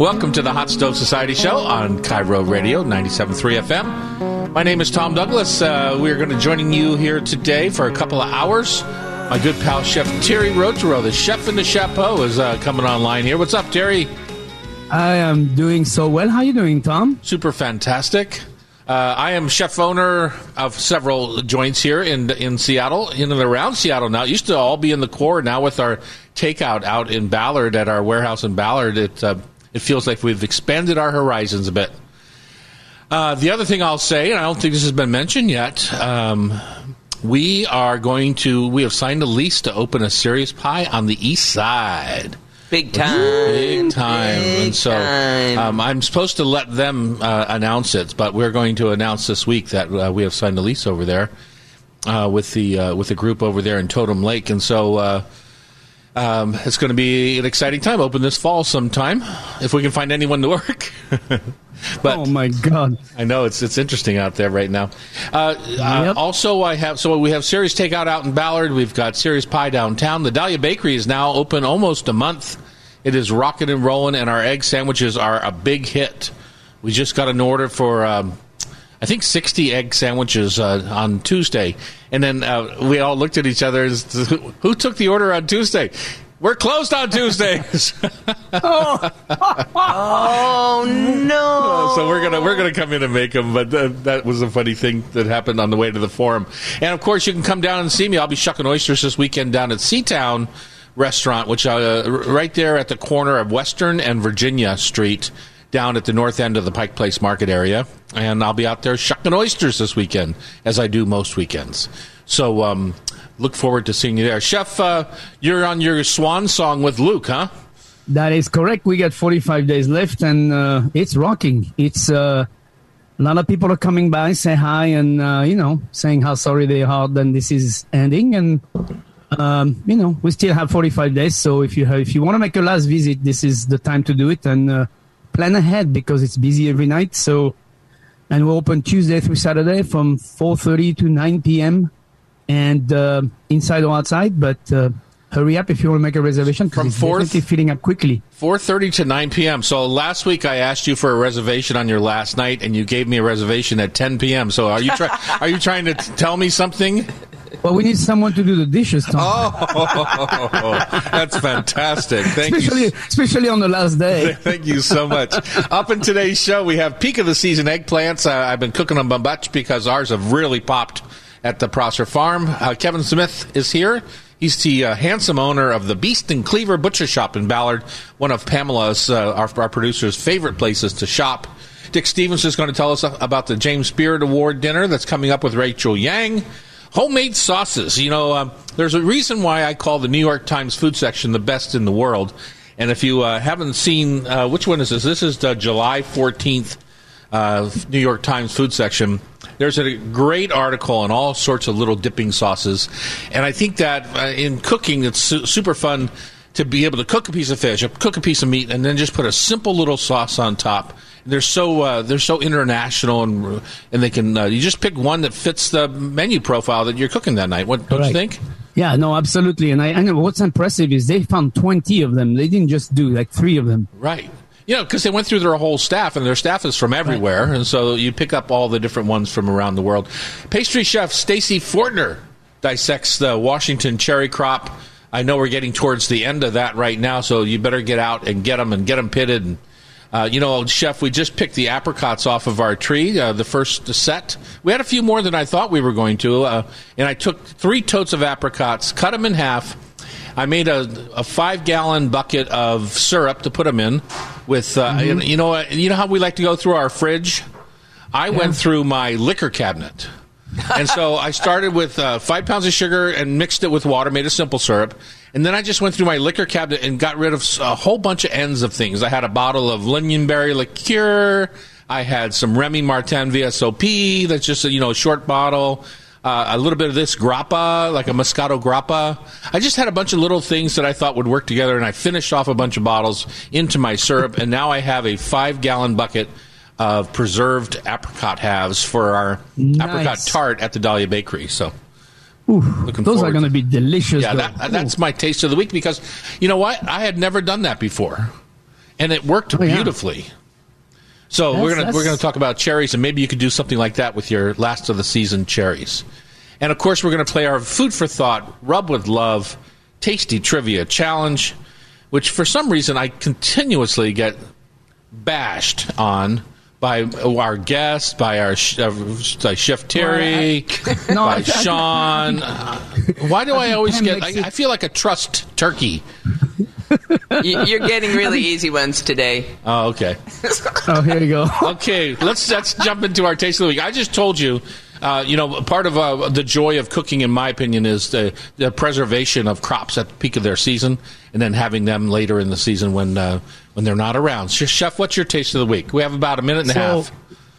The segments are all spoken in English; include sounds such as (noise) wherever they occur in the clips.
Welcome to the Hot Stove Society Show on KIRO Radio 97.3 FM. My name is Tom Douglas. Uh, we're going to joining you here today for a couple of hours. My good pal, Chef Terry Rautureau, the chef in the chapeau, is uh, coming online here. What's up, Terry? I am doing so well. How are you doing, Tom? Super fantastic. Uh, I am chef owner of several joints here in in Seattle, in and around Seattle now. It used to all be in the core. Now with our takeout out in Ballard at our warehouse in Ballard, it uh, it feels like we've expanded our horizons a bit. Uh, the other thing I'll say, and I don't think this has been mentioned yet, um, we are going to, we have signed a lease to open a Serious Pie on the east side. Big time. Big time. Big and so time. um, I'm supposed to let them uh, announce it, but we're going to announce this week that uh, we have signed a lease over there uh, with the uh, with the group over there in Totem Lake, and so uh, um, it's going to be an exciting time. Open this fall sometime if we can find anyone to work. (laughs) but oh my God! I know it's it's interesting out there right now. Uh, uh, also, I have so we have Serious Takeout out in Ballard. We've got Serious Pie downtown. The Dahlia Bakery is now open almost a month. It is rocking and rolling, and our egg sandwiches are a big hit. We just got an order for. Um, I think 60 egg sandwiches uh, on Tuesday. And then uh, we all looked at each other. As to, (laughs) who, took the order on Tuesday? We're closed on Tuesdays. (laughs) Oh no! (laughs) so we're gonna we're gonna come in and make them. But uh, that was a funny thing that happened on the way to the forum. And of course, you can come down and see me. I'll be shucking oysters this weekend down at Seatown Restaurant, which uh, r- right there at the corner of Western and Virginia Street, down at the north end of the Pike Place Market area. And I'll be out there shucking oysters this weekend, as I do most weekends. So um, look forward to seeing you there, Chef. Uh, you're on your swan song with Luc, huh? That is correct. We got 45 days left, and uh, it's rocking. It's uh, a lot of people are coming by, say hi, and uh, you know, saying how sorry they are that this is ending. And um, you know, we still have 45 days. So if you have, if you want to make a last visit, this is the time to do it and uh, plan ahead because it's busy every night. So, and we're open Tuesday through Saturday from 4:30 to 9 p.m. and uh, inside or outside, but. Uh, Hurry up if you want to make a reservation because it's fourth- definitely filling up quickly. 4:30 to 9 p.m. So last week I asked you for a reservation on your last night, and you gave me a reservation at 10 p.m. So are you try- (laughs) are you trying to t- tell me something? Well, we need someone to do the dishes, Tom. Oh, that's fantastic! Thank especially, you. especially on the last day. (laughs) Thank you so much. Up in today's show, we have peak of the season eggplants. Uh, I've been cooking them a bunch because ours have really popped at the Prosser Farm. Uh, Kevin Smith is here. He's the uh, handsome owner of the Beast and Cleaver Butcher Shop in Ballard, one of Pamela's, uh, our, our producer's favorite places to shop. Dick Stevens is going to tell us about the James Beard Award dinner that's coming up with Rachel Yang. Homemade sauces. You know, um, there's a reason why I call the New York Times food section the best in the world. And if you uh, haven't seen, uh, which one is this? This is the July 14th uh, New York Times food section. There's a great article on all sorts of little dipping sauces. And I think that uh, in cooking, it's su- super fun to be able to cook a piece of fish, cook a piece of meat, and then just put a simple little sauce on top. They're so uh, they're so international, and and they can uh, you just pick one that fits the menu profile that you're cooking that night. What don't you think? Yeah, no, absolutely. And I, know what's impressive is they found 20 of them. They didn't just do like three of them. Right. You know, because they went through their whole staff, and their staff is from everywhere, and so you pick up all the different ones from around the world. Pastry chef Stacy Fortner dissects the Washington cherry crop. I know we're getting towards the end of that right now, so you better get out and get them and get them pitted. And uh, you know, chef, we just picked the apricots off of our tree, uh, the first set. We had a few more than I thought we were going to, uh, and I took three totes of apricots, cut them in half. I made a, a five gallon bucket of syrup to put them in. With uh, and you know you know how we like to go through our fridge. I went through my liquor cabinet, and so I started with uh, five pounds of sugar and mixed it with water, made a simple syrup, and then I just went through my liquor cabinet and got rid of a whole bunch of ends of things. I had a bottle of lingonberry liqueur. I had some Remy Martin VSOP. That's just a, you know a short bottle. Uh, a little bit of this grappa, like a Moscato grappa. I just had a bunch of little things that I thought would work together, and I finished off a bunch of bottles into my syrup, and now I have a five gallon bucket of preserved apricot halves for our Nice. apricot tart at the Dahlia Bakery. So Ooh, those are going to be delicious. yeah, that, that's my taste of the week because you know what? I had never done that before. and it worked Oh, yeah. beautifully. So That's- we're gonna we're gonna talk about cherries, and maybe you could do something like that with your last of the season cherries. And of course, we're gonna play our food for thought, rub with love, tasty trivia challenge, which for some reason I continuously get bashed on by our guest, by our sh- uh, by Chef Terry, (laughs) No, by I- I- Sean. (laughs) Why do I always get? I, I feel like a trussed turkey. (laughs) You- You're getting really easy ones today. Oh, okay. Oh, here you go. Okay, let's let's jump into our taste of the week. I just told you, uh, you know, part of uh, the joy of cooking, in my opinion, is the, the preservation of crops at the peak of their season, and then having them later in the season when uh, when they're not around. So, Chef, what's your taste of the week? We have about a minute and a half.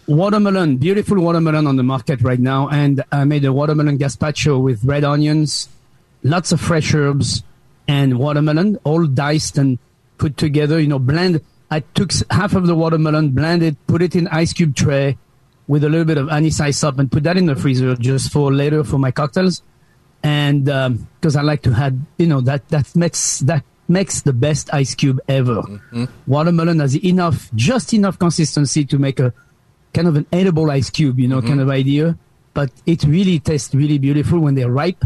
watermelon, beautiful watermelon on the market right now, and I made a watermelon gazpacho with red onions, lots of fresh herbs, and watermelon, all diced and put together. You know, blend. I took half of the watermelon, blended, put it in ice cube tray with a little bit of anise ice up, and put that in the freezer just for later for my cocktails. And um, because I like to have, you know, that that makes that makes the best ice cube ever. Mm-hmm. Watermelon has enough, just enough consistency to make a kind of an edible ice cube, you know, mm-hmm. kind of idea. But it really tastes really beautiful when they're ripe.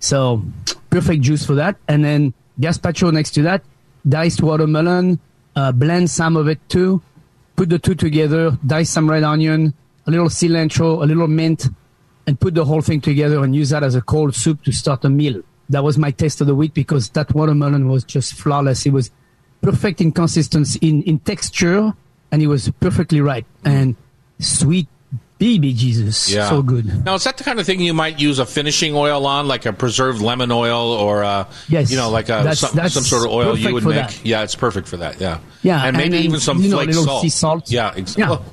So perfect juice for that. And then gazpacho next to that, diced watermelon, uh, blend some of it too. Put the two together, dice some red onion, a little cilantro, a little mint, and put the whole thing together and use that as a cold soup to start a meal. That was my taste of the week because that watermelon was just flawless. It was perfect in consistency, in, in texture, and it was perfectly ripe and sweet. Baby Jesus, Yeah. so good. Now, is that the kind of thing you might use a finishing oil on, like a preserved lemon oil, or uh, Yes. you know, like a, That's- some, that's some sort of oil you would make? that. Yeah, it's perfect for that. Yeah, Yeah, and maybe and even some you know, flake salt. sea salt. Yeah, exactly. Yeah.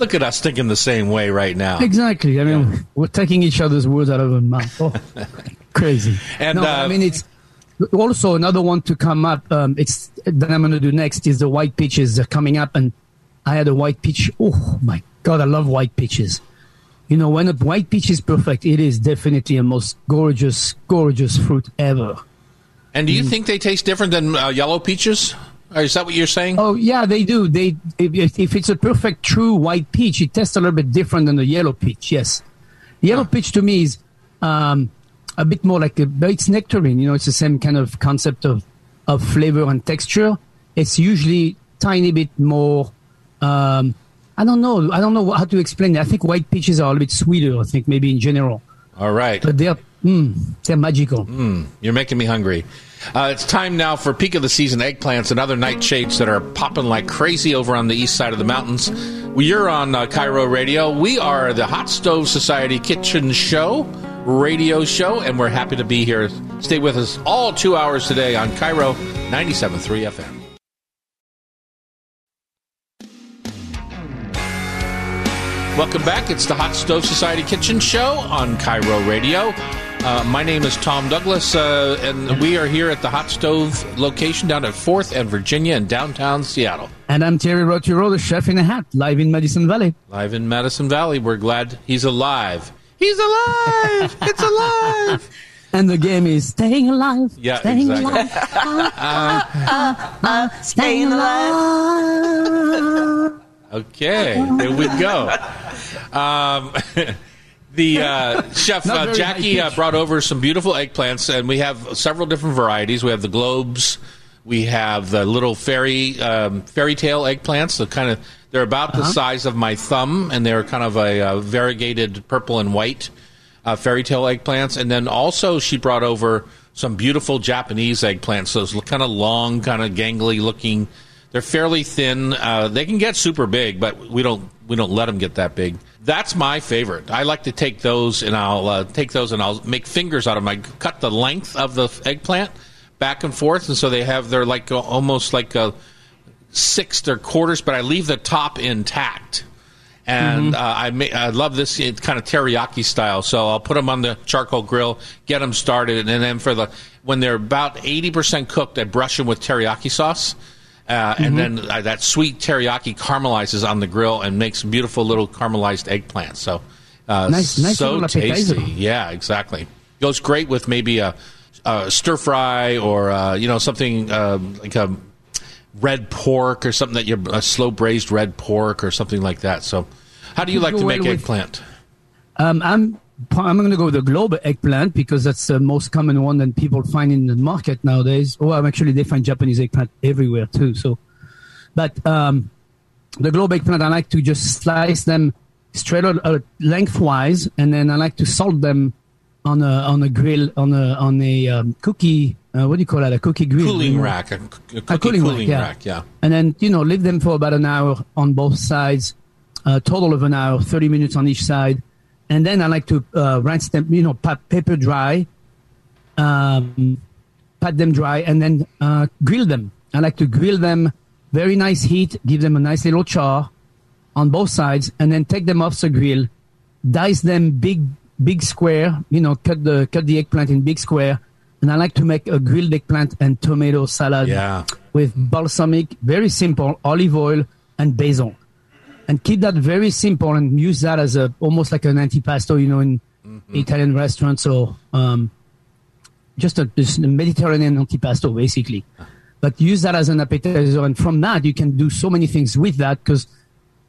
Look at us thinking the same way right now. Exactly. I mean, we're taking each other's words out of our mouth. Oh, (laughs) crazy. And, no, uh, I mean, it's also another one to come up. Um, it's that I'm going to do next is the white peaches are coming up, and I had a white peach. Oh my god, I love white peaches. You know, when a white peach is perfect, it is definitely a most gorgeous, gorgeous fruit ever. And Mm. do you think they taste different than uh, yellow peaches? Is that what you're saying? Oh yeah, they do. They if, if it's a perfect true white peach, it tastes a little bit different than the yellow peach. Yes, the yellow peach to me is um, a bit more like a, but it's nectarine. You know, it's the same kind of concept of of flavor and texture. It's usually tiny bit more. Um, I don't know. I don't know how to explain it. I think white peaches are a little bit sweeter. I think maybe in general, All right. but they're mm, they're magical. You're making me hungry. Uh, it's time now for peak of the season eggplants and other nightshades that are popping like crazy over on the east side of the mountains. You're on uh, KIRO Radio. We are the Hot Stove Society Kitchen Show, radio show, and we're happy to be here. Stay with us all two hours today on KIRO 97.3 FM. Welcome back. It's the Hot Stove Society Kitchen Show on KIRO Radio. Uh, my name is Tom Douglas, uh, and we are here at the Hot Stove location down at 4th and Virginia in downtown Seattle. And I'm Terry Rautureau, the chef in a hat, live in Madison Valley. Live in Madison Valley. We're glad he's alive. He's alive! (laughs) it's alive! And the game is staying alive. Yeah, staying exactly. alive. Ah, ah, ah, staying alive. Okay, there we go. Um, (laughs) the uh, (laughs) chef uh, Jackie uh, brought over some beautiful eggplants, and we have several different varieties. We have the globes, we have the little fairy um, fairy tale eggplants. The kind of they're about Uh-huh. the size of my thumb, and they're kind of a, uh variegated purple and white uh, fairy tale eggplants. And then also she brought over some beautiful Japanese eggplants. Those kind of long, kind of gangly looking. They're fairly thin. Uh, they can get super big, but we don't we don't let them get that big. That's my favorite. I like to take those and I'll uh, take those and I'll make fingers out of them. I cut the length of the eggplant back and forth, and so they have they're like uh, almost like a sixth or quarters, but I leave the top intact. And uh, I, I love this it's kind of teriyaki style. So I'll put them on the charcoal grill, get them started, and then for the when they're about eighty percent cooked, I brush them with teriyaki sauce, uh, and then uh, that sweet teriyaki caramelizes on the grill and makes beautiful little caramelized eggplants. So uh, Nice- nice so appetizer. tasty. Yeah, exactly. Goes great with maybe a, a stir fry or uh, you know something uh, like a red pork or something that you're a slow braised red pork or something like that. So, how do you like to make with- eggplant? Um, I'm I'm going to go with the globe eggplant because that's the most common one that people find in the market nowadays. Oh, I'm actually they find Japanese eggplant everywhere too. So, but um, the globe eggplant, I like to just slice them straight out, uh, lengthwise, and then I like to salt them on a on a grill on a on a um, cookie. Uh, what do you call that? A cookie grill. Cooling rack, a, a A cookie cooling, cooling, rack, yeah. rack, yeah. And then you know leave them for about an hour on both sides, a total of an hour, thirty minutes on each side, and then I like to uh, rinse them, you know, pat paper dry, um, pat them dry, and then uh, grill them. I like to grill them, very nice heat, give them a nice little char on both sides, and then take them off the grill, dice them big big square, you know, cut the cut the eggplant in big square, and I like to make a grilled eggplant and tomato salad Yeah. with balsamic, very simple, olive oil and basil. And keep that very simple and use that as a almost like an antipasto, you know, in Italian restaurants or um, just a, just a Mediterranean antipasto, basically. But use that as an appetizer, and from that you can do so many things with that because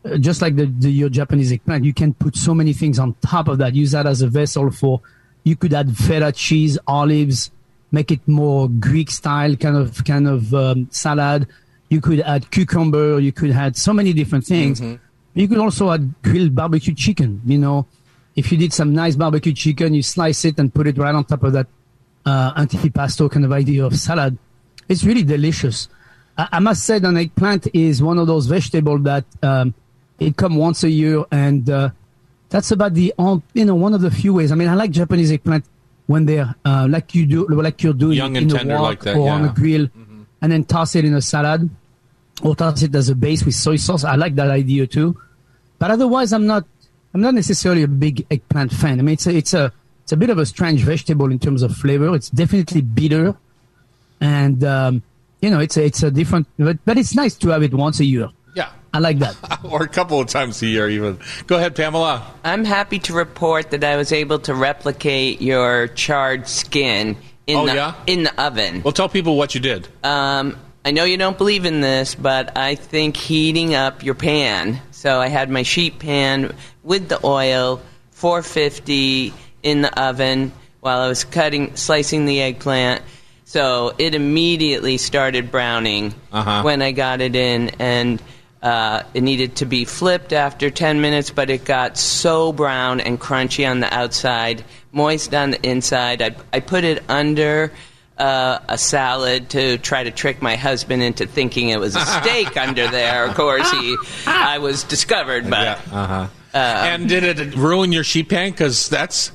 uh, just like the, the your Japanese eggplant, you can put so many things on top of that. Use that as a vessel for. You could add feta cheese, olives, make it more Greek style kind of kind of um, salad. You could add cucumber. You could add so many different things. You could also add grilled barbecue chicken. You know, if you did some nice barbecue chicken, you slice it and put it right on top of that uh, antipasto kind of idea of salad. It's really delicious. I, I must say, an eggplant is one of those vegetables that um, it come once a year, and uh, that's about the on, you know one of the few ways. I mean, I like Japanese eggplant when they're uh, like you do, like you're doing Young and in a tender wok like that, or on a yeah. Mm-hmm. grill, and then toss it in a salad or toss it as a base with soy sauce. I like that idea too. But otherwise, I'm not. I'm not necessarily a big eggplant fan. I mean, it's a, it's a it's a bit of a strange vegetable in terms of flavor. It's definitely bitter, and um, you know, it's a, it's a different. But, but it's nice to have it once a year. Yeah. I like that. (laughs) or a couple of times a year, even. Go ahead, Pamela. I'm happy to report that I was able to replicate your charred skin in Oh, the yeah? in the oven. Well, tell people what you did. Um, I know you don't believe in this, but I think heating up your pan. So I had my sheet pan with the oil, 450 in the oven while I was cutting, slicing the eggplant. So it immediately started browning Uh-huh. when I got it in, and uh, it needed to be flipped after 10 minutes, but it got so brown and crunchy on the outside, moist on the inside. I, I put it under uh, a salad to try to trick my husband into thinking it was a (laughs) steak under there. Of course, he I was discovered, but yeah. Uh-huh. and did it ruin your sheet pan? Because that's,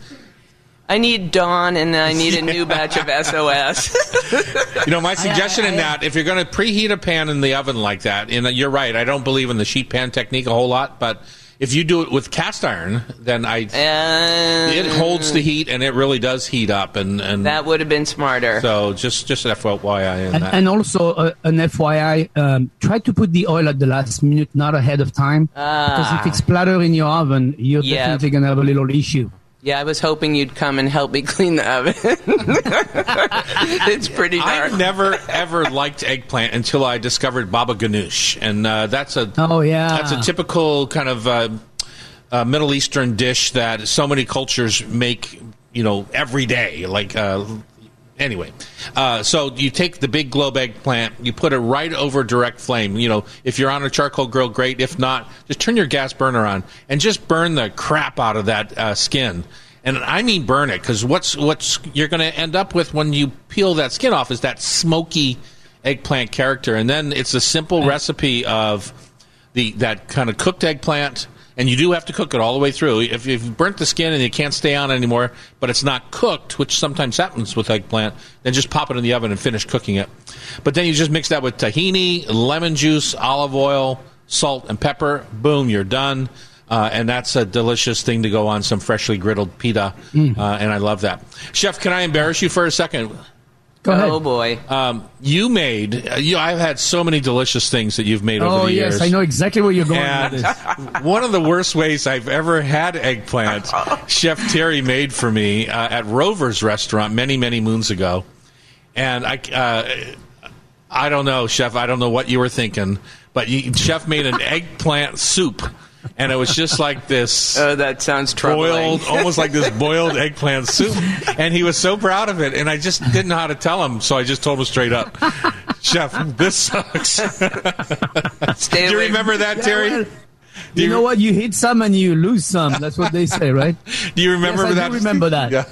I need Dawn and I need a new batch of (laughs) SOS. you know, my (laughs) suggestion in I- that, if you're going to preheat a pan in the oven like that, and you're right, I don't believe in the sheet pan technique a whole lot, but if you do it with cast iron, then I, and it holds the heat and it really does heat up. And, and that would have been smarter. so just, just an FYI in And, that. and also uh, an FYI, um, try to put the oil at the last minute, not ahead of time. Because if it's splatter in your oven, you're Ah. Yeah. definitely going to have a little issue. Yeah, I was hoping you'd come and help me (laughs) clean the oven. it's pretty dark. I never ever liked eggplant until I discovered baba ganoush, and uh, that's a Oh, yeah. that's a typical kind of uh, uh, Middle Eastern dish that so many cultures make, you know, every day. Like uh, anyway, uh, so you take the big globe eggplant, you put it right over direct flame. You know, if you're on a charcoal grill, great. If not, just turn your gas burner on and just burn the crap out of that uh, skin. And I mean burn it because what's what's you're going to end up with when you peel that skin off is that smoky eggplant character, and then it's a simple recipe of the that kind of cooked eggplant, and you do have to cook it all the way through. If you've burnt the skin and you can't stay on anymore, but it's not cooked, which sometimes happens with eggplant, then just pop it in the oven and finish cooking it. But then you just mix that with tahini, lemon juice, olive oil, salt, and pepper. Boom, you're done. Uh, and that's a delicious thing to go on some freshly griddled pita, uh, and I love that. Chef, can I embarrass you for a second? Go ahead. Oh boy. Um, you made. uh, You, I've had so many delicious things that you've made over Oh, the yes. years. I know exactly where you're going And one of the worst ways I've ever had eggplant, (laughs) Chef Terry made for me uh, at Rover's restaurant many, many moons ago. And I, uh, I don't know, chef. I don't know what you were thinking, but you, chef made an eggplant soup, and it was just like this. (laughs) Oh, that sounds troubling. boiled, almost like this boiled (laughs) eggplant soup. And he was so proud of it, and I just didn't know how to tell him, so I just told him straight up, Chef, this sucks. (laughs) Stay Do you remember that, Terry? well, Do You know what? You hit some and you lose some. That's what they say, right? Do you remember Yes, I do that? remember that. Yeah.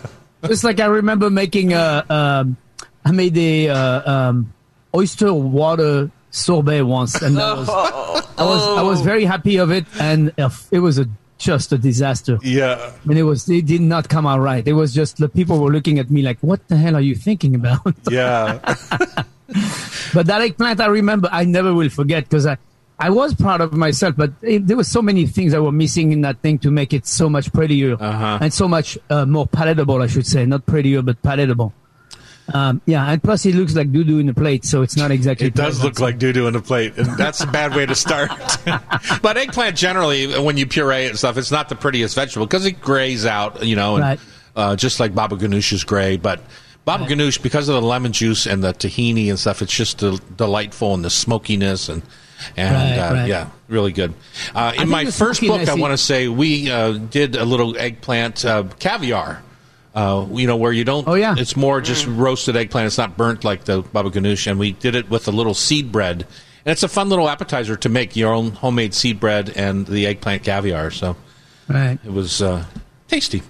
Just like I remember making a, um, I made a uh, um, oyster water sorbet once, and that was, (laughs) I was I was very happy of it, and uh, it was a just a disaster. Yeah. I mean, it was it did not come out right. It was just the people were looking at me like, "What the hell are you thinking about?" (laughs) Yeah. But that eggplant, I remember, I never will forget because I, I was proud of myself, but it, there were so many things that were missing in that thing to make it so much prettier Uh-huh. and so much uh, more palatable, I should say. Not prettier, but palatable. Um, yeah, and plus it looks like doo doo in the plate, so it's not exactly. It does look like doo doo in the plate, and that's a bad way to start. (laughs) but eggplant generally, when you puree it and stuff, it's not the prettiest vegetable because it grays out, you know, and, Right. uh, just like baba ganoush is gray. But baba ganoush, because of the lemon juice and the tahini and stuff, it's just del- delightful and the smokiness and. And Right, uh, right. yeah, really good. Uh, in my first book, I want to say we uh, did a little eggplant uh, caviar. Uh, you know where you don't. Oh, yeah. It's more just roasted eggplant. It's not burnt like the baba ganoush, and we did it with a little seed bread. And it's a fun little appetizer to make your own homemade seed bread and the eggplant caviar. So Right. it was uh, tasty.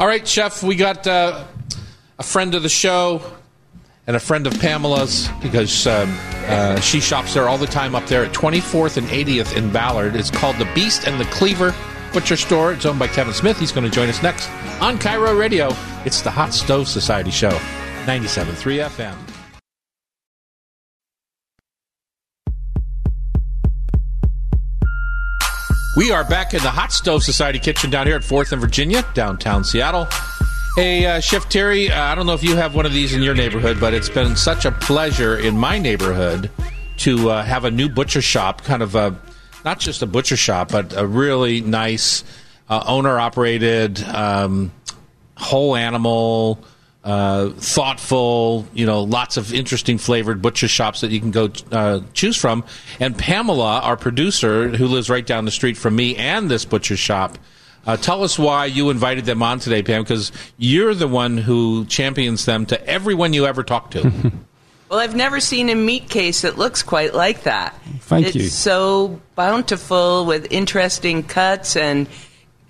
All right, chef, we got uh, a friend of the show and a friend of Pamela's because um, uh, she shops there all the time up there at 24th and 80th in Ballard. It's called the Beast and the Cleaver Butcher Store. It's owned by Kevin Smith. He's going to join us next on KIRO Radio. It's the Hot Stove Society Show, 97.3 FM. We are back in the Hot Stove Society kitchen down here at 4th and Virginia, downtown Seattle. Hey, uh, Chef Terry, uh, I don't know if you have one of these in your neighborhood, but it's been such a pleasure in my neighborhood to uh, have a new butcher shop, kind of a, not just a butcher shop, but a really nice uh, owner operated, um, whole animal, uh, thoughtful, you know, lots of interesting flavored butcher shops that you can go uh, choose from. And Pamela, our producer, who lives right down the street from me and this butcher shop, uh, tell us why you invited them on today, Pam, because you're the one who champions them to everyone you ever talk to. (laughs) Well, I've never seen a meat case that looks quite like that. Thank it's you. so bountiful with interesting cuts, and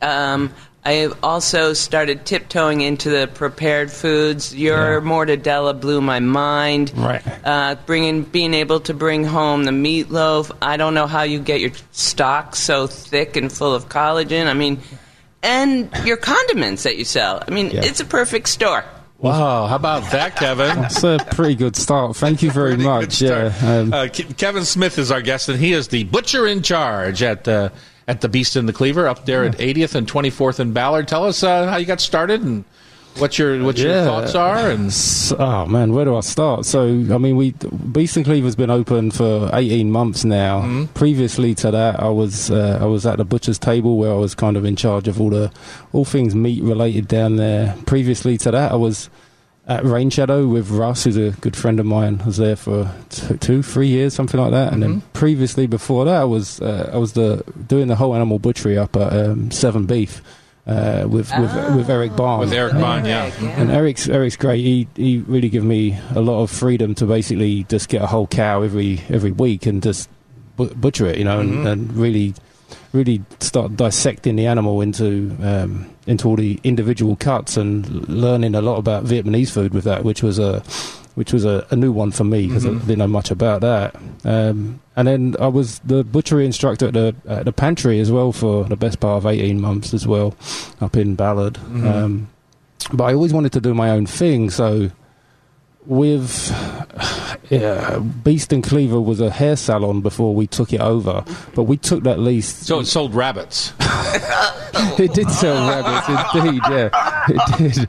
um, I also started tiptoeing into the prepared foods. Your Yeah. mortadella blew my mind. Right. Uh, bringing, being able to bring home the meatloaf. I don't know how you get your stock so thick and full of collagen. I mean, and your condiments that you sell. I mean, Yeah. it's a perfect store. Wow, how about that, Kevin? That's a pretty good start. Thank you very much. Yeah. Um, uh, Ke- Kevin Smith is our guest, and he is the butcher in charge at uh, at the Beast and the Cleaver up there at 80th and 24th and Ballard. Tell us uh, how you got started and what your what your Yeah. thoughts are. And oh man, where do I start? So, I mean, we Beast and Cleaver's been open for 18 months now. Mm-hmm. Previously to that, I was uh, I was at the butcher's table where I was kind of in charge of all the all things meat related down there. Previously to that, I was at Rain Shadow with Russ, who's a good friend of mine. I was there for t- two, three years, something like that. And then Mm-hmm. previously before that, I was uh, I was the doing the whole animal butchery up at um, Seven Beef uh, with with with Eric Barnes. with Eric Banh, yeah. And Eric's Eric's great. He he really gave me a lot of freedom to basically just get a whole cow every every week and just bu- butcher it, you know, and, and really really start dissecting the animal into um, into all the individual cuts and learning a lot about Vietnamese food with that, which was a which was a, a new one for me because I didn't know much about that. Um, and then I was the butchery instructor at the at the pantry as well for the best part of eighteen months as well, up in Ballard. Um, but I always wanted to do my own thing, so with yeah, Beast and Cleaver was a hair salon before we took it over, but we took that lease. So it sold rabbits. (laughs) (laughs) it did sell rabbits, indeed. Yeah, it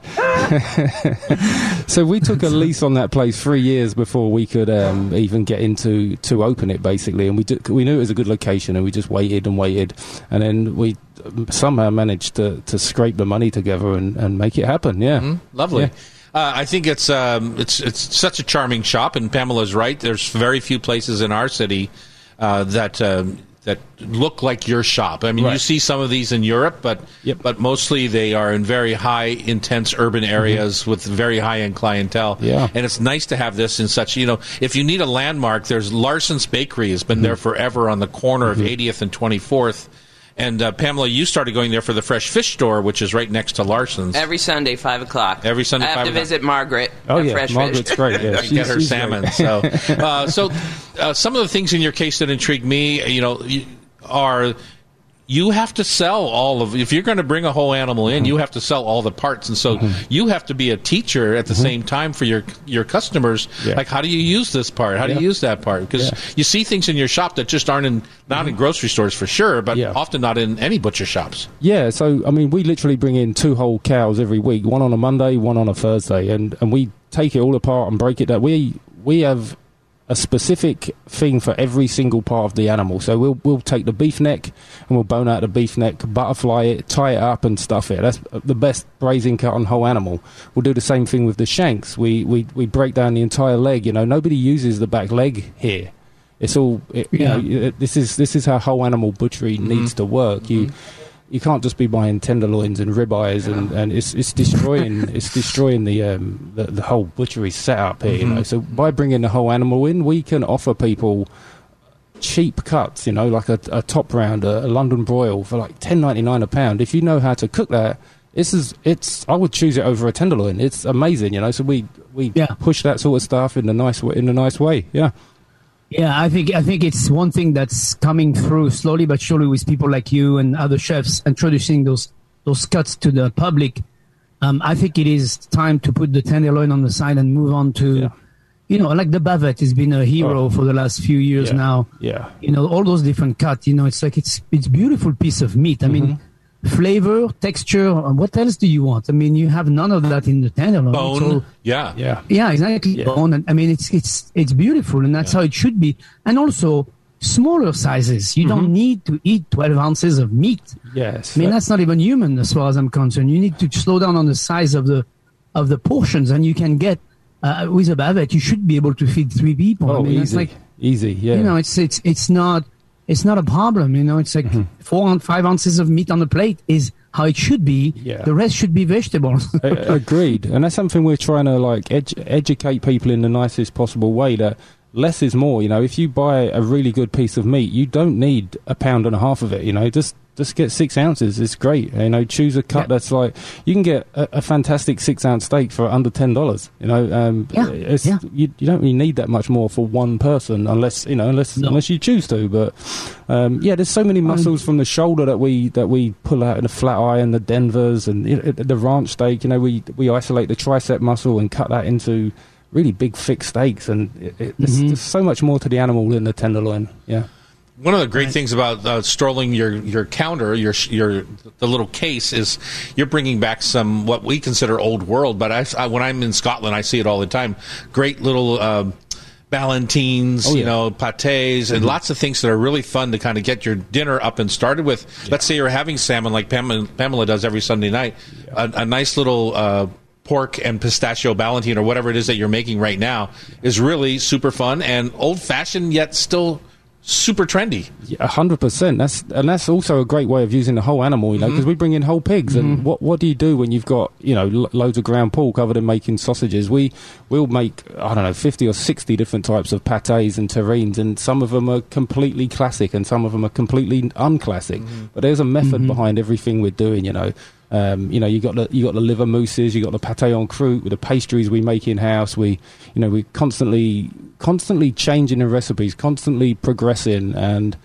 did. (laughs) so we took a lease on that place three years before we could um, even get into to open it, basically. And we did, we knew it was a good location, and we just waited and waited, and then we somehow managed to, to scrape the money together and, and make it happen. Yeah. Mm, lovely. Yeah. Uh, I think it's um, it's it's such a charming shop, and Pamela's right. There's very few places in our city uh, that um, that look like your shop. I mean, you see some of these in Europe, but Yep. but mostly they are in very high, intense urban areas with very high end clientele. Mm-hmm. Yeah. and it's nice to have this in such. You know, if you need a landmark, there's Larsen's Bakery has been there forever on the corner of 80th and 24th. And uh, Pamela, you started going there for the fresh fish store, which is right next to Larsen's. Every Sunday, five o'clock. Every Sunday, I have 5 to o'clock. visit Margaret. Oh at yeah, Fresh Margaret's Fish. great. Yeah, (laughs) get her she's salmon. great. So, (laughs) uh, so uh, some of the things in your case that intrigue me, you know, are you have to sell all of. If you're going to bring a whole animal in, you have to sell all the parts, and so mm-hmm. you have to be a teacher at the mm-hmm. same time for your your customers. Yeah. Like, how do you use this part? How do you use that part? Because Yeah. you see things in your shop that just aren't in not in mm-hmm. grocery stores for sure, but Yeah. often not in any butcher shops. Yeah, so I mean, we literally bring in two whole cows every week, one on a Monday, one on a Thursday, and, and we take it all apart and break it down. We we have a specific thing for every single part of the animal. So we'll we'll take the beef neck and we'll bone out the beef neck, butterfly it, tie it up, and stuff it. That's the best braising cut on whole animal. We'll do the same thing with the shanks. We we we break down the entire leg. You know, nobody uses the back leg here. It's all it, Yeah. you know. This is this is how whole animal butchery mm-hmm. needs to work. You mm-hmm. You can't just be buying tenderloins and ribeyes and, and it's it's destroying (laughs) it's destroying the um the, the whole butchery setup here. You know, so by bringing the whole animal in, we can offer people cheap cuts. You know, like a, a top round, a, a London broil for like ten ninety nine a pound. If you know how to cook that. This is it's. I would choose it over a tenderloin. It's amazing, you know. So we we Yeah. push that sort of stuff in a nice way. In a nice way, yeah. Yeah, I think I think it's one thing that's coming through slowly but surely with people like you and other chefs introducing those those cuts to the public. Um, I think it is time to put the tenderloin on the side and move on to, Yeah. you know, like the bavette has been a hero Oh. for the last few years Yeah. now. Yeah, You know, all those different cuts. You know, it's like it's it's beautiful piece of meat. I mean, Mm-hmm. Flavor, texture. uh, What else do you want? I mean, you have none of that in the tenderloin. It's all- Bone, yeah, yeah. yeah, exactly. Yeah. Bone. And, I mean, it's it's it's beautiful, and that's how it should be. And also smaller sizes. You don't need to eat twelve ounces of meat. Yes. I mean, that's not even human as far as I'm concerned. You need to slow down on the size of the of the portions, and you can get uh, with a bavette. You should be able to feed three people. oh, I mean, easy, it's like easy. Yeah. you know, it's it's it's not it's not a problem. You know, it's like Mm-hmm. four and five ounces of meat on the plate is how it should be. Yeah. The rest should be vegetables. (laughs) Agreed, and that's something we're trying to like edu- educate people in the nicest possible way that less is more. You know, if you buy a really good piece of meat, you don't need a pound and a half of it. You know, just just get six ounces. It's great. You know, choose a cut Yeah. that's like you can get a, a fantastic six ounce steak for under ten dollars. You know, um, Yeah, it's, yeah. You, you don't really need that much more for one person, unless you know, unless No. unless you choose to. But um, yeah, there's so many muscles from the shoulder that we that we pull out in the flat eye and the Denvers and you know, the ranch steak. You know, we we isolate the tricep muscle and cut that into really big thick steaks. And it, it, there's, Mhm. there's so much more to the animal than the tenderloin. Yeah. One of the great things about uh, strolling your, your counter, your your the little case, is you're bringing back some what we consider old world. But I, I- when I'm in Scotland, I see it all the time. Great little uh, ballotines, Oh, you know, pates, and lots of things that are really fun to kind of get your dinner up and started with. Let's say you're having salmon, like Pamela, Pamela does every Sunday night. A, a nice little. Uh, Pork and pistachio ballotine, or whatever it is that you're making right now, is really super fun and old fashioned, yet still super trendy. A hundred percent. That's and that's also a great way of using the whole animal, you know, mm-hmm. because we bring in whole pigs. And mm-hmm. what what do you do when you've got you know lo- loads of ground pork other than making sausages? We we'll make I don't know fifty or sixty different types of pates and terrines, and some of them are completely classic, and some of them are completely unclassic. Mm-hmm. But there's a method behind everything we're doing, you know. Um, you know, you got the you got the liver mousses, you got the pate en croûte with the pastries we make in house. We, you know, we constantly constantly changing the recipes, constantly progressing, and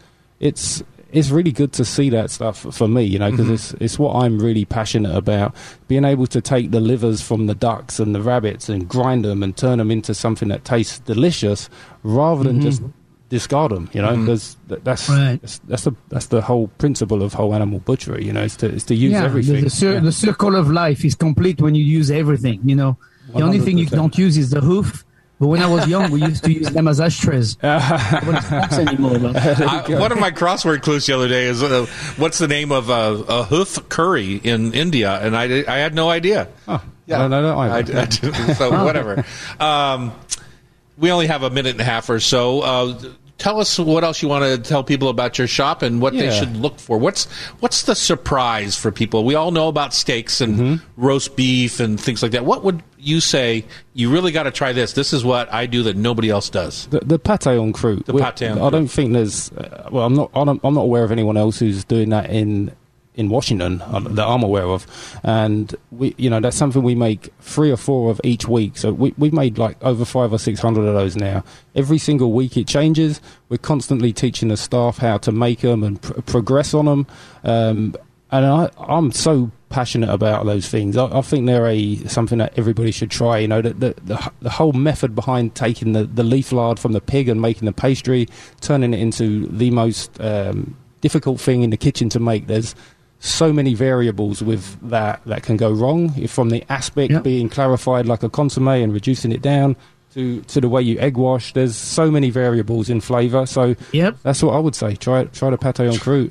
it's it's really good to see that stuff for me, you know, because it's it's what I'm really passionate about. Being able to take the livers from the ducks and the rabbits and grind them and turn them into something that tastes delicious, rather than just discard them, you know, because that's Right. that's that's the that's the whole principle of whole animal butchery, you know, is to is to use yeah, everything. The, the, cir- Yeah. the circle of life is complete when you use everything. You know, the only thing you don't use is the hoof. But when I was young, we used to use them as ashtrays. (laughs) Nobody smokes anymore. I, one of my crossword clues the other day is uh, what's the name of uh, a hoof curry in India, and I, I had no idea. I don't know that I, either. I. So (laughs) whatever. Um, we only have a minute and a half or so. Uh, tell us what else you want to tell people about your shop and what they should look for. What's what's the surprise for people? We all know about steaks and Mm-hmm. roast beef and things like that. What would you say? You really got to try this. This is what I do that nobody else does. The, the pate en croûte. The pate I don't think there's. Uh, well, I'm not. I'm not I'm not aware of anyone else who's doing that in in Washington uh, that I'm aware of. And we, you know, that's something we make three or four of each week. So we we've made like over five or six hundred of those now. Every single week it changes. We're constantly teaching the staff how to make them and pr- progress on them. Um, and I, I'm so passionate about those things. I, I think they're a something that everybody should try. You know, the the, the, the whole method behind taking the, the leaf lard from the pig and making the pastry, turning it into the most um, difficult thing in the kitchen to make. There's so many variables with that that can go wrong. If from the aspect Yep. being clarified like a consomme and reducing it down to to the way you egg wash, there's so many variables in flavour. So Yep. that's what I would say. Try try the pate en croûte.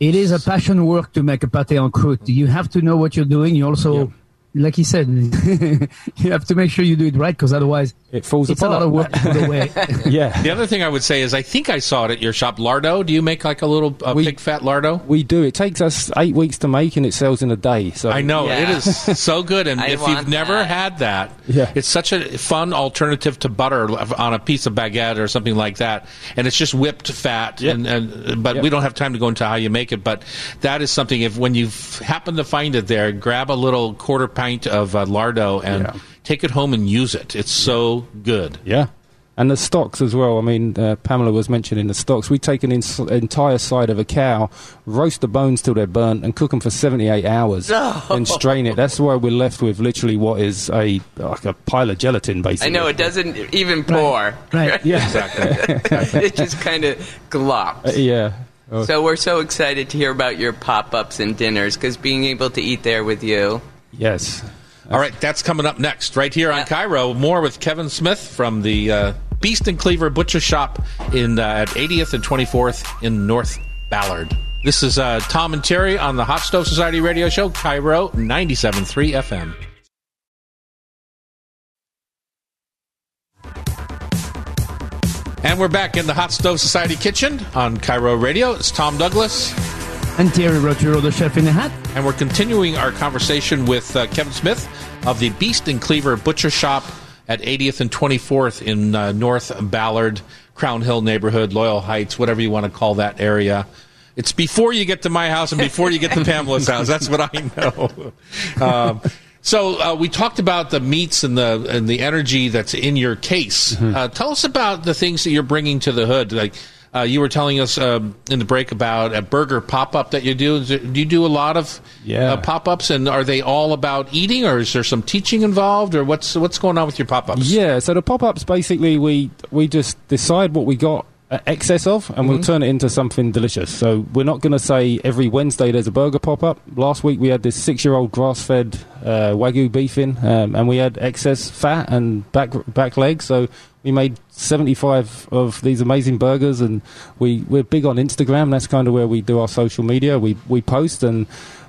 It is a passion work to make a pate en croûte. You have to know what you're doing. You also, Yeah. Like he said, (laughs) you have to make sure you do it right because otherwise It falls it's a apart. lot of work to put away. (laughs) (laughs) yeah. The other thing I would say is I think I saw it at your shop, Lardo. Do you make like a little uh, We- pig fat Lardo? We do. It takes us eight weeks to make, and it sells in a day. So I know Yeah. it is so good, and if you've never that. had that, Yeah. it's such a fun alternative to butter on a piece of baguette or something like that. And it's just whipped fat, Yeah. and, and but Yeah. we don't have time to go into how you make it. But that is something. If when you happen to find it there, grab a little quarter pint of uh, lardo and Yeah. take it home and use it. It's so good. Yeah. And the stocks as well. I mean, uh, Pamela was mentioning the stocks. We take an ins- entire side of a cow, roast the bones till they're burnt, and cook them for 78 hours, and strain it. That's why we're left with literally what is a like a pile of gelatin, basically. I know it doesn't even pour. Right. (laughs) Yeah. Exactly. (laughs) it just kind of glops. Uh, yeah. So we're so excited to hear about your pop-ups and dinners because being able to eat there with you. Yes. All right, that's coming up next, right here on. KIRO. More with Kevin Smith from the uh, Beast and Cleaver Butcher Shop in uh, at 80th and 24th in North Ballard. This is uh, Tom and Terry on the Hot Stove Society radio show, KIRO 97.3 FM. And we're back in the Hot Stove Society kitchen on KIRO Radio. It's Tom Douglas. And Thierry Rautureau, the chef in the hat. And we're continuing our conversation with uh, Kevin Smith of the Beast and Cleaver Butcher Shop at 80th and 24th in uh, North Ballard, Crown Hill neighborhood, Loyal Heights, whatever you want to call that area. It's before you get to my house and before you get to Pamela's house. That's what I know. (laughs) Um, so uh, we talked about the meats and the and the energy that's in your case. Mm-hmm. Uh, tell us about the things that you're bringing to the hood. Like uh, you were telling us um in the break about a burger pop up that you do. Do you do a lot of Yeah. uh, pop ups, and are they all about eating, or is there some teaching involved, or what's what's going on with your pop ups? Yeah, so the pop ups basically we we just decide what we got uh, excess of and we'll turn it into something delicious. So we're not going to say every Wednesday there's a burger pop up. Last week we had this six year old grass fed uh, wagyu beef in um, and we had excess fat and back back legs. So we made 75 of these amazing burgers and we, we're big on Instagram. That's kind of where we do our social media. We, we post and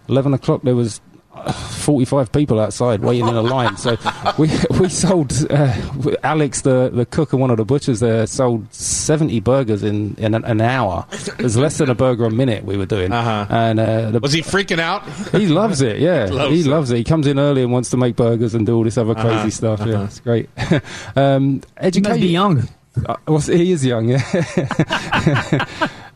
11 o'clock there was 45 people outside waiting in a line. So we (laughs) we sold uh, Alex, the, the cook and one of the butchers there, sold 70 burgers in, in an, an hour. It was less than a burger a minute we were doing. Uh-huh. And uh, the, Was he freaking out? (laughs) he loves it, yeah. Loves he it. loves it. He comes in early and wants to make burgers and do all this other crazy Uh-huh, stuff. Yeah, uh-huh. it's great. (laughs) um, He must be young. Uh, well, he is young, yeah.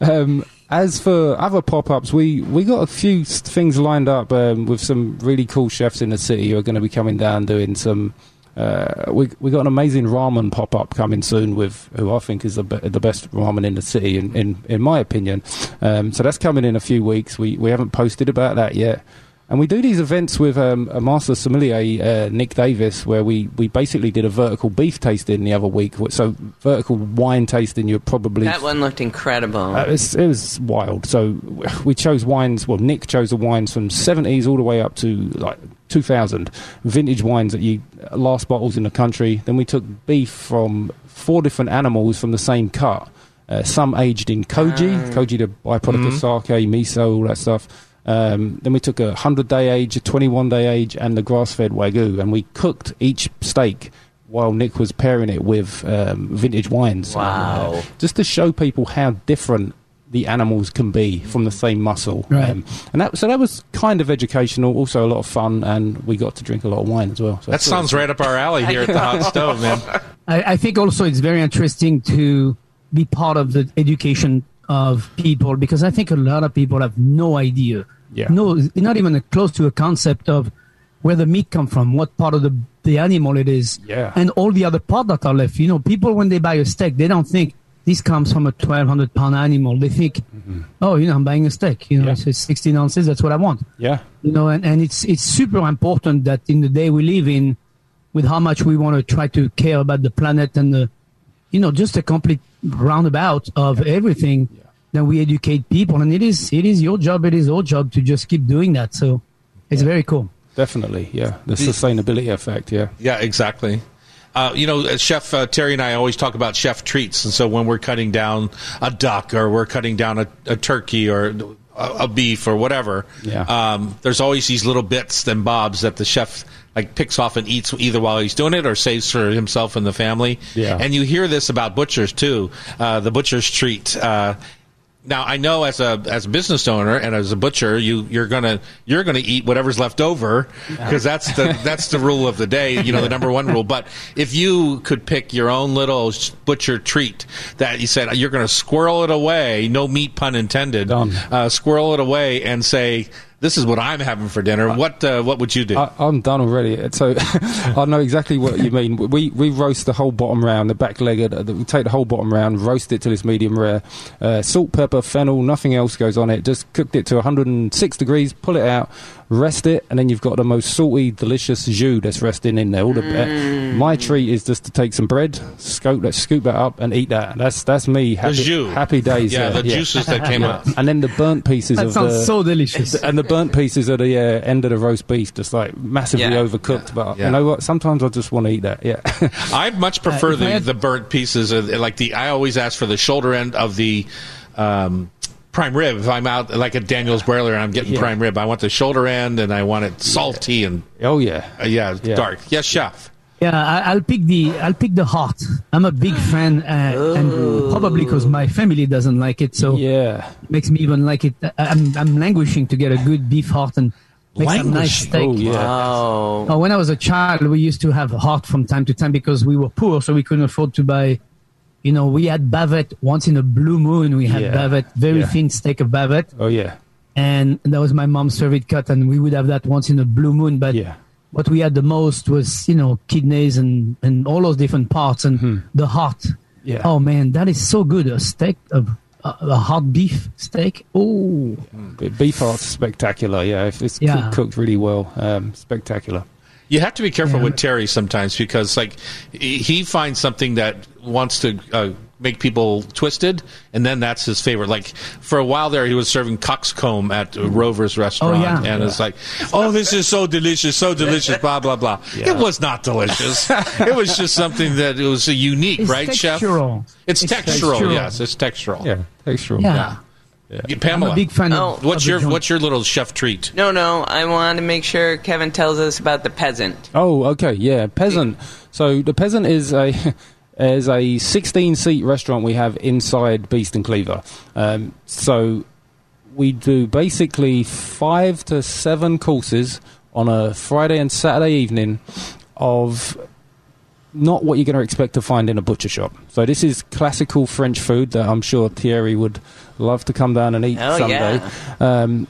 um, as for other pop-ups, we, we got a few things lined up um, with some really cool chefs in the city who are going to be coming down doing some. Uh, we we got an amazing ramen pop-up coming soon with who I think is the, be- the best ramen in the city, in in, in my opinion. Um, so that's coming in a few weeks. We we haven't posted about that yet. And we do these events with um, a master sommelier, uh, Nick Davis, where we, we basically did a vertical beef tasting the other week. So vertical wine tasting, you're probably That one looked incredible. uh, it, was, it was wild. So (laughs) we chose wines. Well, Nick chose the wines from 70s all the way up to like 2000 vintage wines that you last bottles in the country. Then we took beef from four different animals from the same cut. Uh, some aged in koji, koji the byproduct of sake, miso, all that stuff. Um, then we took a 100 day age, a 21 day age, and the grass fed Wagyu, and we cooked each steak while Nick was pairing it with um, vintage wines. Wow. Uh, just to show people how different the animals can be from the same muscle. Right. Um, and that, so that was kind of educational, also a lot of fun, and we got to drink a lot of wine as well. So That sounds right up our alley here at the hot (laughs) stove, man. I, I think also it's very interesting to be part of the education of people because I think a lot of people have no idea, Yeah. no, not even close to a concept of where the meat come from, what part of the the animal it is, Yeah. and all the other parts that are left. You know, people when they buy a steak, they don't think this comes from a twelve hundred pound animal. They think, oh, you know, I'm buying a steak. You know, Mm-hmm. Yeah. it's sixteen ounces. That's what I want Yeah. you know and, and it's it's super important that in the day we live in with how much we want to try to care about the planet and the you know just a complete roundabout of everything then we educate people and it is it is your job it is our job to just keep doing that so it's very cool Definitely, yeah. The sustainability effect, yeah. Yeah, exactly. Uh, you know, uh, Chef uh, Terry and I always talk about chef treats, and so when we're cutting down a duck or we're cutting down a, a turkey or a, a beef or whatever, Yeah. um, there's always these little bits and bobs that the chef like picks off and eats either while he's doing it or saves for himself and the family. Yeah. And you hear this about butchers too. Uh, the butcher's treat. Now I know as a as a business owner and as a butcher, you you're gonna you're gonna eat whatever's left over because that's the that's the rule of the day. You know the number one rule. But if you could pick your own little butcher treat that you said you're gonna squirrel it away, no meat pun intended, Uh, squirrel it away and say this is what I'm having for dinner. What uh, what would you do? I, I'm done already. So (laughs) I know exactly what you mean. We we roast the whole bottom round, the back leg. We take the whole bottom round, roast it till it's medium rare. Uh, salt, pepper, fennel, nothing else goes on it. Just cooked it to 106 degrees. Pull it out, rest it, and then you've got the most salty, delicious jus that's resting in there. All the uh, my treat is just to take some bread, scoop that, scoop that up, and eat that. That's that's me. Happy, jus. happy days. yeah, the juices that came out. And then the burnt pieces that of sounds the so delicious (laughs) and the burnt pieces at the uh, end of the roast beef, just like massively Yeah. overcooked. But Yeah. you know what? Sometimes I just want to eat that. Yeah, (laughs) I much prefer if I the, had- the burnt pieces. Of, like the, I always ask for the shoulder end of the um, prime rib. If I'm out like at Daniel's Broiler and I'm getting Yeah. prime rib, I want the shoulder end and I want it salty and oh yeah, uh, yeah, Yeah. dark. Yes, chef. Yeah, I, I'll pick the I'll pick the heart. I'm a big fan, uh, and probably because my family doesn't like it, so yeah. it makes me even like it. I- I'm I'm languishing to get a good beef heart and make some nice steak. Oh yeah. Oh. Uh, when I was a child, we used to have heart from time to time because we were poor, so we couldn't afford to buy. You know, we had bavette once in a blue moon. We had Yeah. bavette, very Yeah. thin steak of bavette, Oh yeah. and that was my mom's favorite cut, and we would have that once in a blue moon. But Yeah. what we had the most was, you know, kidneys and and all those different parts, and the heart. Hmm. Yeah. Oh man, that is so good. A steak of a, a hot beef steak. Oh, Beef heart's spectacular. Yeah, if it's Yeah. cooked, cooked really well, um, spectacular. You have to be careful Yeah. with Terry sometimes because like he he finds something that wants to uh, make people twisted, and then that's his favorite. Like for a while there, he was serving coxcomb at uh, Rover's restaurant, Oh, yeah. and it's like, oh, this is so delicious, so delicious, blah blah blah. It was not delicious. it was just something that it was a unique, it's right, chef? textural. It's, textural, textural. yes, it's textural. Yeah, textural. Yeah, Yeah, I'm Pamela, a big fan Oh. of. what's of your joint. what's your little chef treat? No, no. I want to make sure Kevin tells us about the peasant. Oh, okay, yeah, peasant. So the peasant is a (laughs) is a 16 seat restaurant we have inside Beast and Cleaver. Um, so we do basically five to seven courses on a Friday and Saturday evening of not what you're going to expect to find in a butcher shop. So this is classical French food that I'm sure Thierry would love to come down and eat Oh, someday. yeah. Um,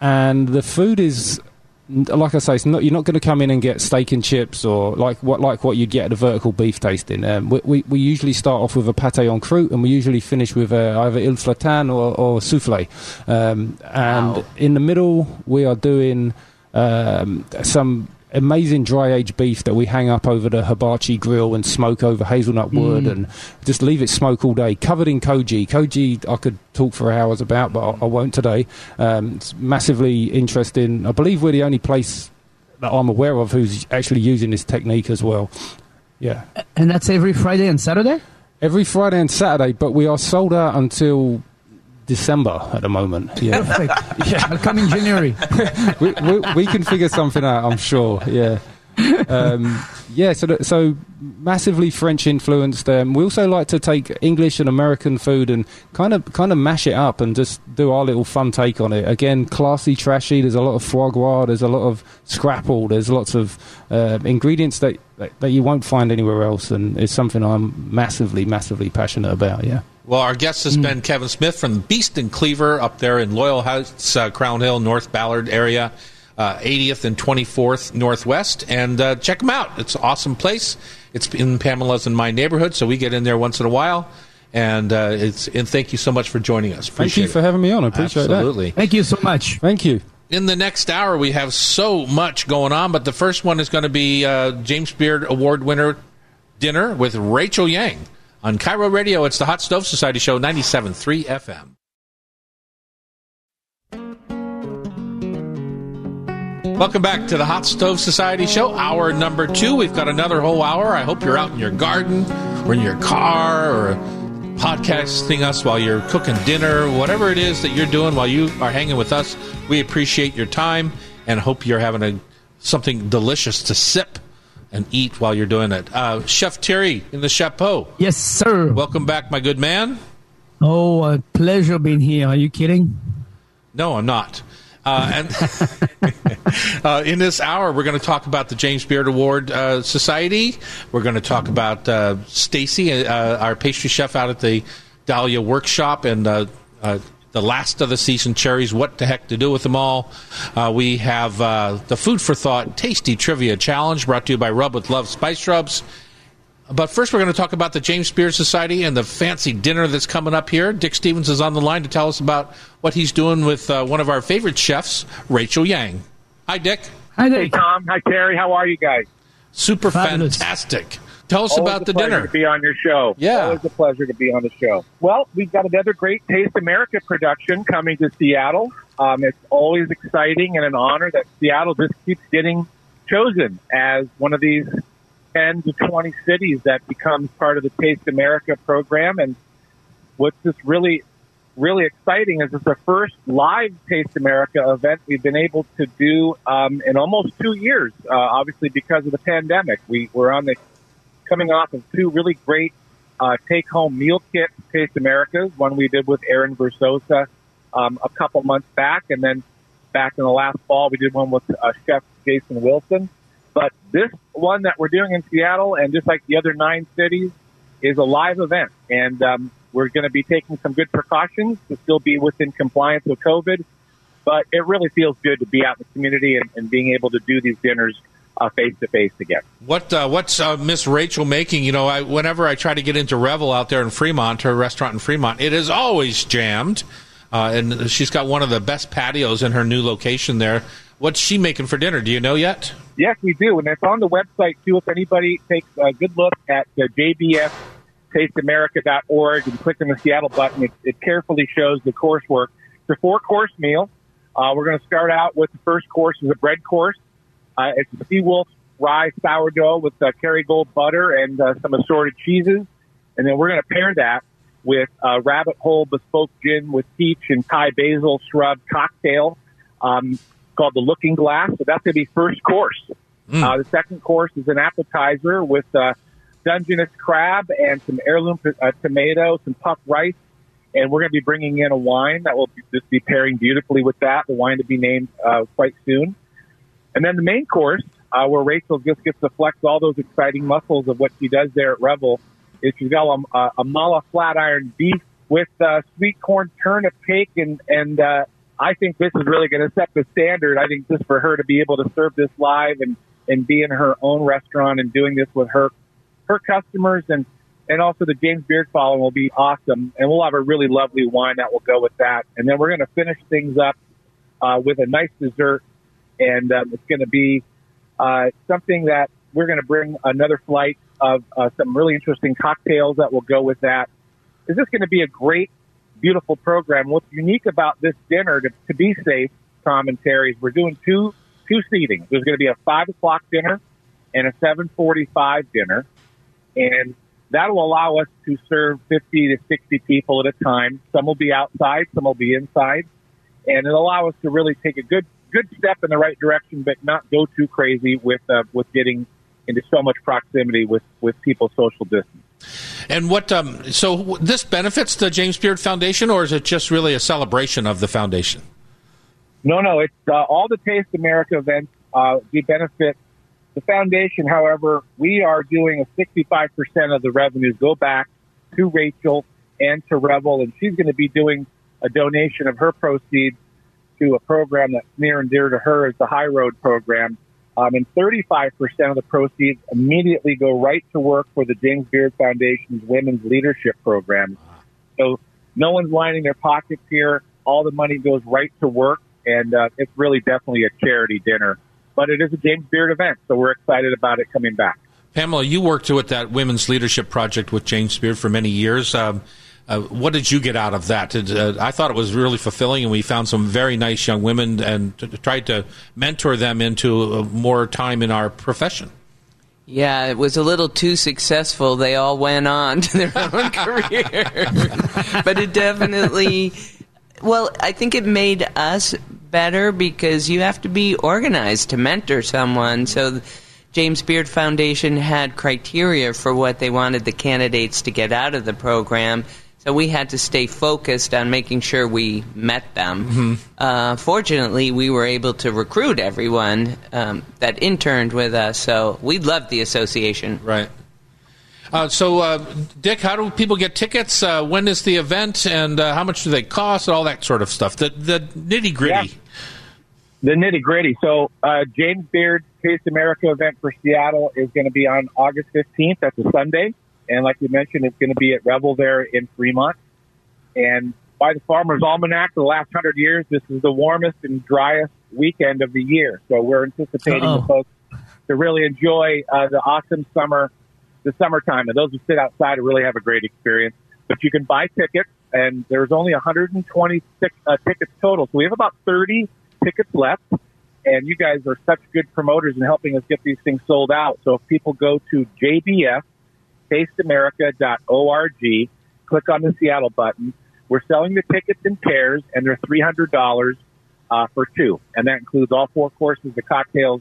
and the food is like I say, it's not, you're not going to come in and get steak and chips or like what like what you'd get at a vertical beef tasting. Um, we, we, we usually start off with a pate en croûte and we usually finish with uh, either île flottante or, or souffle. Um, and Wow. in the middle, we are doing um, some amazing dry aged beef that we hang up over the hibachi grill and smoke over hazelnut wood and just leave it smoke all day, covered in koji. Koji, I could talk for hours about, but I, I won't today. Um, it's massively interesting. I believe we're the only place that I'm aware of who's actually using this technique as well. Yeah. And that's every Friday and Saturday. Every Friday and Saturday, but we are sold out until December at the moment. (laughs) Yeah, Perfect. yeah. I'll come in January. (laughs) we, we, we can figure something out. I'm sure. Yeah. um, yeah, so th- so massively French influenced. Um, we also like to take English and American food and kind of kind of mash it up and just do our little fun take on it. Again, classy, trashy. There's a lot of foie gras. There's a lot of scrapple. There's lots of uh, ingredients that, that that you won't find anywhere else, and it's something I'm massively, massively passionate about. Yeah. Well, our guest has been Kevin Smith from Beast and Cleaver up there in Loyal Heights, uh, Crown Hill, North Ballard area, uh, 80th and 24th Northwest. And uh, check them out. It's an awesome place. It's in Pamela's and my neighborhood, so we get in there once in a while. And uh, it's and thank you so much for joining us. Thank Appreciate you for it. having me on. I appreciate Absolutely. Thank you so much. that. Thank you. In the next hour, we have so much going on, but the first one is going to be uh, James Beard Award winner dinner with Rachel Yang on KIRO Radio. It's the Hot Stove Society Show, 97.3 FM. Welcome back to the Hot Stove Society Show, hour number two. We've got another whole hour. I hope you're out in your garden or in your car or podcasting us while you're cooking dinner, whatever it is that you're doing while you are hanging with us. We appreciate your time and hope you're having a something delicious to sip and eat while you're doing it. Uh, Chef Terry in the chapeau. Yes, sir. Welcome back, my good man. Oh, a pleasure being here. Are you kidding? No, I'm not. Uh, and (laughs) uh, in this hour, we're going to talk about the James Beard Award uh, Society. We're going to talk about uh, Stacy, uh, our pastry chef out at the Dahlia Workshop, and uh, uh, the last of the season cherries. What the heck to do with them all? Uh, we have uh, the Food for Thought Tasty Trivia Challenge brought to you by Rub with Love Spice Rubs. But first, we're going to talk about the James Beard Society and the fancy dinner that's coming up here. Dick Stevens is on the line to tell us about what he's doing with uh, one of our favorite chefs, Rachel Yang. Hi, Dick. Hi there. Hey, Tom. Hi, Terry. How are you guys? Super Fabulous. fantastic. Tell us Always about a the pleasure dinner. To be on your show. Yeah. Always a pleasure to be on the show. Well, we've got another great Taste America production coming to Seattle. Um, it's always exciting and an honor that Seattle just keeps getting chosen as one of these 10 to 20 cities that becomes part of the Taste America program. And what's just really, really exciting is it's the first live Taste America event we've been able to do um, in almost two years, uh, obviously because of the pandemic. We were on the coming off of two really great uh, take-home meal kit Taste Americas. One we did with Aaron Verzosa um, a couple months back, and then back in the last fall we did one with uh, Chef Jason Wilson. But this one that we're doing in Seattle, and just like the other nine cities, is a live event, and um, we're going to be taking some good precautions to still be within compliance with COVID. But it really feels good to be out in the community and, and being able to do these dinners face to face again. What uh, what's uh, Miss Rachel making? You know, I, whenever I try to get into Revel out there in Fremont, her restaurant in Fremont, it is always jammed. Uh, and she's got one of the best patios in her new location there. What's she making for dinner? Do you know yet? Yes, we do, and it's on the website too. If anybody takes a good look at the JBF tasteamerica.org and click on the Seattle button, it, it carefully shows the coursework. It's a four course meal. Uh, we're going to start out with the first course is a bread course. Uh, it's a Seawolf rye sourdough with uh, Kerrygold butter and uh, some assorted cheeses. And then we're going to pair that with a rabbit hole bespoke gin with peach and Thai basil shrub cocktail um, called the Looking Glass. So that's going to be first course. Mm. Uh, the second course is an appetizer with uh, Dungeness crab and some heirloom uh, tomato, some puff rice. And we're going to be bringing in a wine that will be, just be pairing beautifully with that. The wine to be named uh, quite soon. And then the main course, uh, where Rachel just gets to flex all those exciting muscles of what she does there at Revel, is she's got a, a mala flat iron beef with uh, sweet corn turnip cake, and and uh, I think this is really going to set the standard. I think just for her to be able to serve this live and and be in her own restaurant and doing this with her her customers. And and also the James Beard following will be awesome, and we'll have a really lovely wine that will go with that, and then we're going to finish things up uh, with a nice dessert and um, it's going to be uh, something that we're going to bring another flight of uh, some really interesting cocktails that will go with that. Is this going to be a great, beautiful program? What's unique about this dinner, to, to be safe, Tom and Terry, is we're doing two two seatings. There's going to be a five o'clock dinner and a seven forty-five dinner, and That'll allow us to serve 50 to 60 people at a time. Some will be outside, some will be inside, and it'll allow us to really take a good good step in the right direction, but not go too crazy with uh, with getting into so much proximity with with people's social distance. And what? Um, so this benefits the James Beard Foundation, or is it just really a celebration of the foundation? No, no. It's uh, all the Taste America events. Uh, we benefit the foundation. However, we are doing a 65% of the revenues go back to Rachel and to Revel, and she's going to be doing a donation of her proceeds to a program that's near and dear to her is the High Road program. Um, and 35% of the proceeds immediately go right to work for the James Beard Foundation's Women's Leadership Program. So no one's lining their pockets here. All the money goes right to work, and uh, it's really definitely a charity dinner. But it is a James Beard event, so we're excited about it coming back. Pamela, you worked with that Women's Leadership Project with James Beard for many years. Um, uh, what did you get out of that? Uh, I thought it was really fulfilling, and we found some very nice young women and t- tried to mentor them into uh, more time in our profession. Yeah, it was a little too successful. They all went on to their (laughs) own career. (laughs) but it definitely, well, I think it made us better because you have to be organized to mentor someone. So, James Beard Foundation had criteria for what they wanted the candidates to get out of the program. So we had to stay focused on making sure we met them. Mm-hmm. Uh, fortunately, we were able to recruit everyone um, that interned with us, so we loved the association. Right. Uh, so, uh, Dick, how do people get tickets? Uh, when is the event, and uh, how much do they cost? All that sort of stuff. The the nitty gritty. Yeah. The nitty gritty. So, uh, James Beard Taste America event for Seattle is going to be on August fifteenth. That's a Sunday. And like we mentioned, it's going to be at Revel there in Fremont. And by the Farmer's Almanac, for the last hundred years, this is the warmest and driest weekend of the year. So we're anticipating Uh-oh. the folks to really enjoy uh, the awesome summer, the summertime. And those who sit outside will really have a great experience. But you can buy tickets, and there's only 126 uh, tickets total. So we have about 30 tickets left. And you guys are such good promoters in helping us get these things sold out. So if people go to JBF, tasteamerica.org. Click on the Seattle button. We're selling the tickets in pairs, and they're three hundred dollars uh, for two, and that includes all four courses, the cocktails,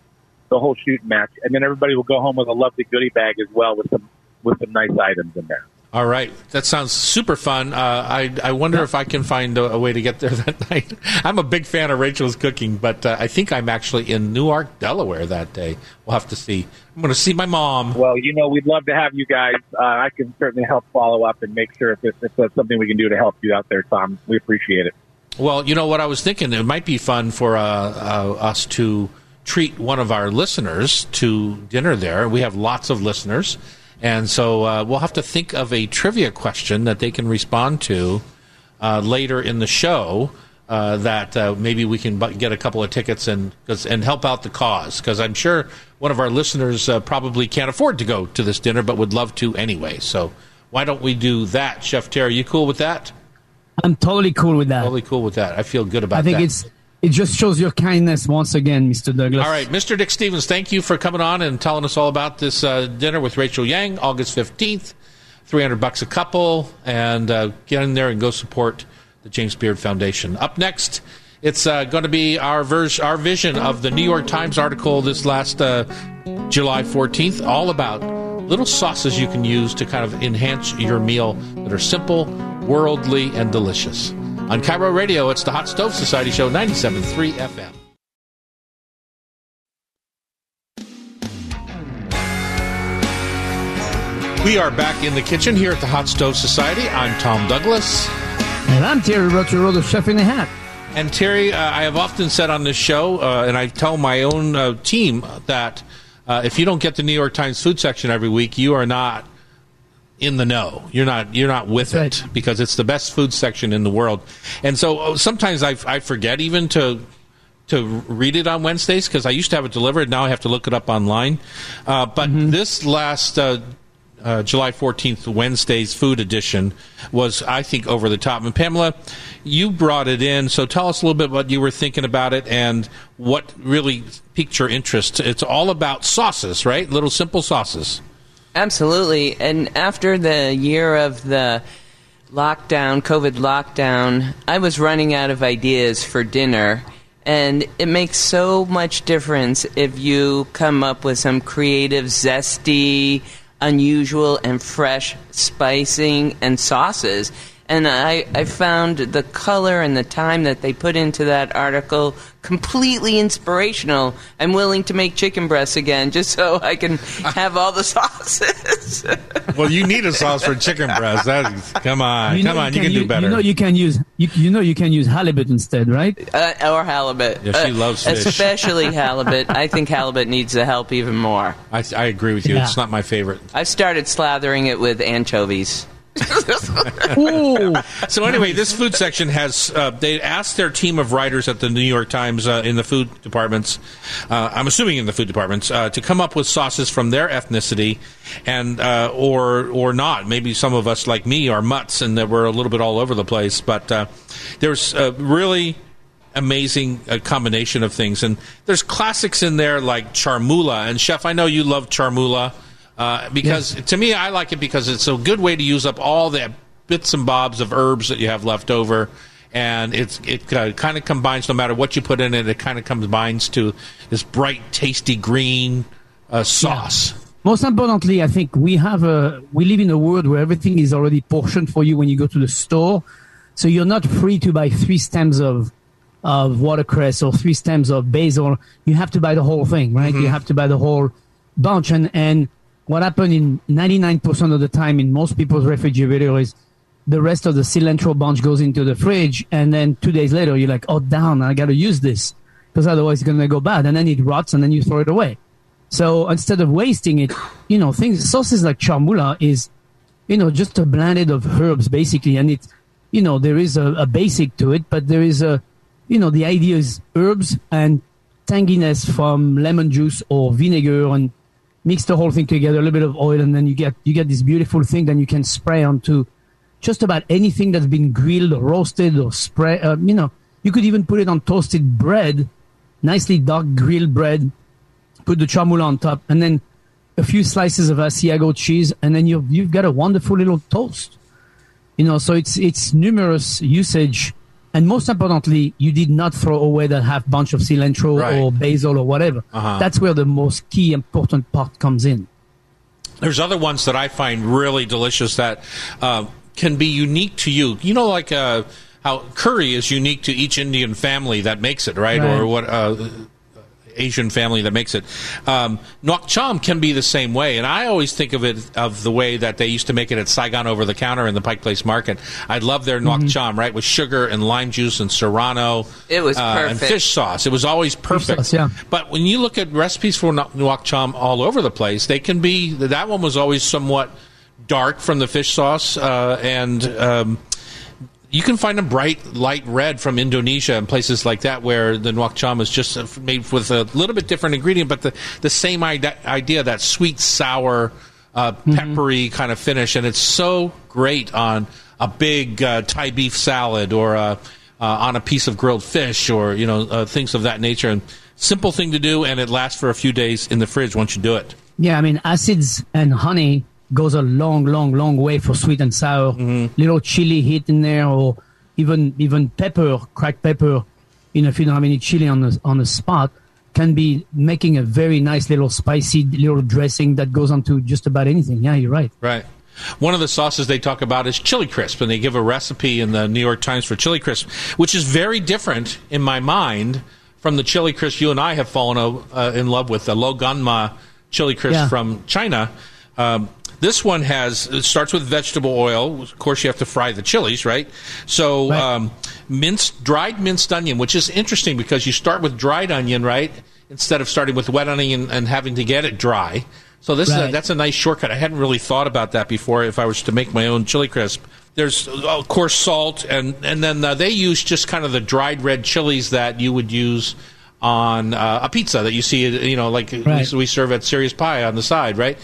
the whole shooting match, and then everybody will go home with a lovely goodie bag as well with some with some nice items in there. All right, that sounds super fun. Uh, I I wonder if I can find a, a, way to get there (laughs) that night. I'm a big fan of Rachel's cooking, but uh, I think I'm actually in Newark, Delaware that day. We'll have to see. I'm going to see my mom. Well, you know, we'd love to have you guys. Uh, I can certainly help follow up and make sure if, it's, if that's something we can do to help you out there, Tom. We appreciate it. Well, you know what I was thinking. It might be fun for uh, uh, us to treat one of our listeners to dinner there. We have lots of listeners and so uh, we'll have to think of a trivia question that they can respond to uh, later in the show. Uh, that uh, maybe we can get a couple of tickets and and help out the cause because I'm sure one of our listeners uh, probably can't afford to go to this dinner but would love to anyway. So why don't we do that, Chef Terry? You cool with that? I'm totally cool with that. Totally cool with that. I feel good about. I think that. it's it just shows your kindness once again, Mr. Douglas. All right, Mr. Dick Stevens, thank you for coming on and telling us all about this uh, dinner with Rachel Yang, August 15th. 300 bucks a couple, and uh, get in there and go support the James Beard Foundation. Up next, it's uh, going to be our, vers- our vision of the New York Times article this last uh, July 14th, all about little sauces you can use to kind of enhance your meal that are simple, worldly, and delicious. On KIRO Radio, it's the Hot Stove Society Show, 97.3 FM. We are back in the kitchen here at the Hot Stove Society. I'm Tom Douglas. And I'm Terry the chef in the hat. And Terry, uh, I have often said on this show, uh, and I tell my own uh, team that uh, if you don't get the New York Times food section every week, you are not in the know. You're not you're not with That's it because it's the best food section in the world. And so uh, sometimes I, I forget even to to read it on Wednesdays because I used to have it delivered. Now I have to look it up online. Uh, but mm-hmm. this last uh, uh, July 14th, Wednesday's food edition was, I think, over the top. And Pamela, you brought it in, so tell us a little bit what you were thinking about it and what really piqued your interest. It's all about sauces, right? Little simple sauces. Absolutely. And after the year of the lockdown, COVID lockdown, I was running out of ideas for dinner. And it makes so much difference if you come up with some creative, zesty, unusual, and fresh spicing and sauces. And I, I found the color and the time that they put into that article completely inspirational. I'm willing to make chicken breasts again just so I can (laughs) have all the sauces. (laughs) Well, you need a sauce for chicken breast. That is, come on, You know come on, you can u- do better. You know you can use you, you know you can use halibut instead, right? uh, or halibut. Yeah, she Uh, loves fish. Especially (laughs) halibut. I think halibut needs the help even more. I, I agree with you. Yeah. It's not my favorite. I've started slathering it with anchovies. (laughs) So anyway, this food section has uh, they asked their team of writers at the New York Times uh, in the food departments, uh, I'm assuming in the food departments, uh, to come up with sauces from their ethnicity, and uh, or or not. Maybe some of us like me are mutts and that we're a little bit all over the place. But uh, there's a really amazing uh, combination of things, and there's classics in there like chermoula. And chef, I know you love chermoula. Uh, because to me, I like it because it's a good way to use up all the bits and bobs of herbs that you have left over, and it's it uh, kind of combines. No matter what you put in it, it kind of combines to this bright, tasty green uh, sauce. Most importantly, I think we have a we live in a world where everything is already portioned for you when you go to the store, so you're not free to buy three stems of of watercress or three stems of basil. You have to buy the whole thing, right? You have to buy the whole bunch, and and what happened in 99% of the time in most people's refrigerator is the rest of the cilantro bunch goes into the fridge, and then two days later you're like, oh, down, I got to use this because otherwise it's gonna go bad, and then it rots, and then you throw it away. So instead of wasting it, you know, things sauces like chermoula is, you know, just a blended of herbs basically, and it's, you know, there is a, a basic to it, but there is a, you know, the idea is herbs and tanginess from lemon juice or vinegar and mix the whole thing together, a little bit of oil, and then you get you get this beautiful thing that you can spray onto just about anything that's been grilled or roasted or spray. Uh, you know, you could even put it on toasted bread, nicely dark grilled bread. Put the chermoula on top, and then a few slices of Asiago cheese, and then you've you've got a wonderful little toast. You know, so it's it's numerous usage, and most importantly, you did not throw away that half bunch of cilantro Right. or basil or whatever. Uh-huh. That's where the most key important part comes in. There's other ones that I find really delicious that uh, can be unique to you. You know, like uh, how curry is unique to each Indian family that makes it, right? Right. Or what uh, Asian family that makes it. Um, Nuoc cham can be the same way, and I always think of it of the way that they used to make it at Saigon over the counter in the Pike Place Market. I love their Nuoc cham, right, with sugar and lime juice and serrano. It was uh, and fish sauce. It was always perfect. sauce, yeah. But when you look at recipes for nuoc nuoc cham all over the place, they can be. That one was always somewhat dark from the fish sauce, uh, and um, you can find a bright light red from Indonesia and places like that where the nuoc cham is just made with a little bit different ingredient, but the the same idea that sweet sour. Uh, peppery kind of finish, and it's so great on a big uh, Thai beef salad or uh, uh, on a piece of grilled fish or you know uh, things of that nature. And simple thing to do, and it lasts for a few days in the fridge once you do it. Yeah, I mean, acids and honey goes a long, long, long way for sweet and sour. Little chili hit in there, or even even pepper, cracked pepper. You know, if you don't have any chili on the on the spot, can be making a very nice little spicy little dressing that goes onto just about anything. Yeah, you're right. Right. One of the sauces they talk about is chili crisp, and they give a recipe in the New York Times for chili crisp, which is very different in my mind from the chili crisp you and I have fallen uh, in love with, the Lao Gan Ma chili crisp Yeah. from China. Um, this one has it starts with vegetable oil. Of course, you have to fry the chilies, right? So, Right. um, minced dried minced onion, which is interesting because you start with dried onion, right, instead of starting with wet onion and having to get it dry. So this is a, that's a nice shortcut. I hadn't really thought about that before. If I was to make my own chili crisp, there's of course salt, and and then uh, they use just kind of the dried red chilies that you would use on uh, a pizza that you see, you know, like Right. we, we serve at Serious Pie on the side, right?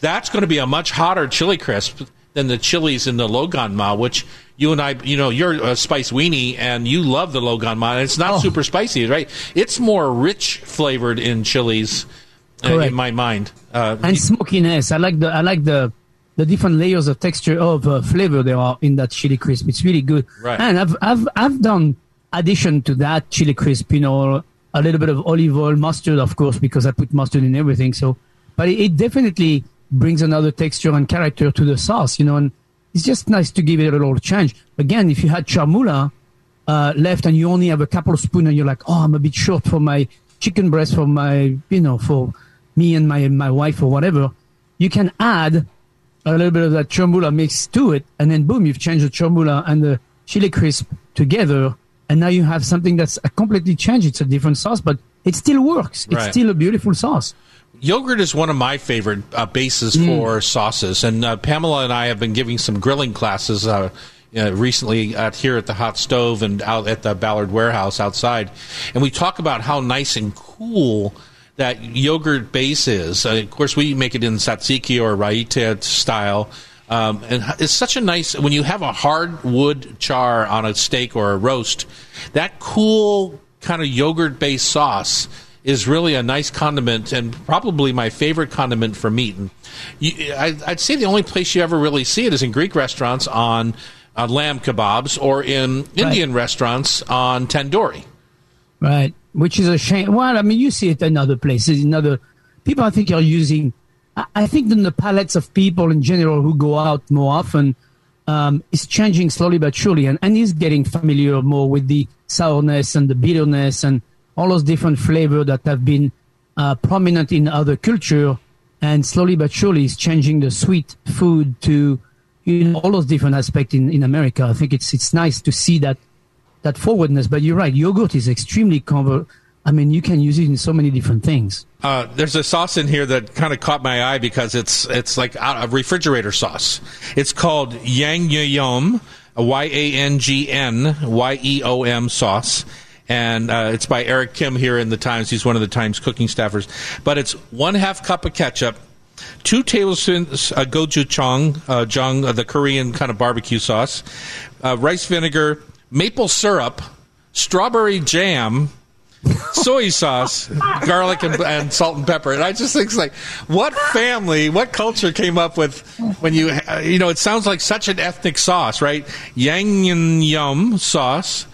That's going to be a much hotter chili crisp than the chilies in the Lao Gan Ma, which you and I, you know, you're a spice weenie and you love the Lao Gan Ma. And it's not Oh. super spicy, right? It's more rich flavored in chilies uh, in my mind. Uh, and smokiness. I like the I like the the different layers of texture of uh, flavor there are in that chili crisp. It's really good. Right. And I've I've I've done addition to that chili crisp. You know, a little bit of olive oil, mustard, of course, because I put mustard in everything. So, but it, it definitely brings another texture and character to the sauce. You know, and it's just nice to give it a little change. Again, if you had chermoula uh, left and you only have a couple of spoons and you're like, oh, I'm a bit short for my chicken breast for my, you know, for me and my my wife or whatever, you can add a little bit of that chermoula mix to it, and then boom, you've changed the chermoula and the chili crisp together, and now you have something that's completely changed. It's a different sauce, but it still works. It's Right. still a beautiful sauce. Yogurt is one of my favorite uh, bases Mm. for sauces, and uh, Pamela and I have been giving some grilling classes uh, uh, recently at here at the hot stove and out at the Ballard warehouse outside, and we talk about how nice and cool that yogurt base is. Uh, of course, we make it in tzatziki or raita style. Um, and it's such a nice when you have a hard wood char on a steak or a roast. That cool kind of yogurt based sauce is really a nice condiment and probably my favorite condiment for meat. And you, I, I'd say the only place you ever really see it is in Greek restaurants on, on lamb kebabs or in Indian restaurants on tandoori. Right. Which is a shame. Well, I mean, you see it in other places. In other people, I think are using. I- I think in the palates of people in general who go out more often um, is changing slowly but surely, and, and is getting familiar more with the sourness and the bitterness and all those different flavors that have been uh, prominent in other culture, and slowly but surely is changing the sweet food to you know all those different aspects in, in America. I think it's it's nice to see that that forwardness. But you're right, yogurt is extremely conver. I mean, you can use it in so many different things. Uh, there's a sauce in here that kind of caught my eye because it's it's like a refrigerator sauce. It's called Yang a Y A N G N Y E O M sauce, and uh, it's by Eric Kim here in the Times. He's one of the Times cooking staffers. But it's one half cup of ketchup, two tablespoons uh, gochujang, uh, jang, uh, the Korean kind of barbecue sauce, uh, rice vinegar, maple syrup, strawberry jam soy sauce, garlic, and, and salt and pepper. And I just think, it's like, what family, what culture came up with when you, you know, it sounds like such an ethnic sauce, right? Yangnyeom sauce,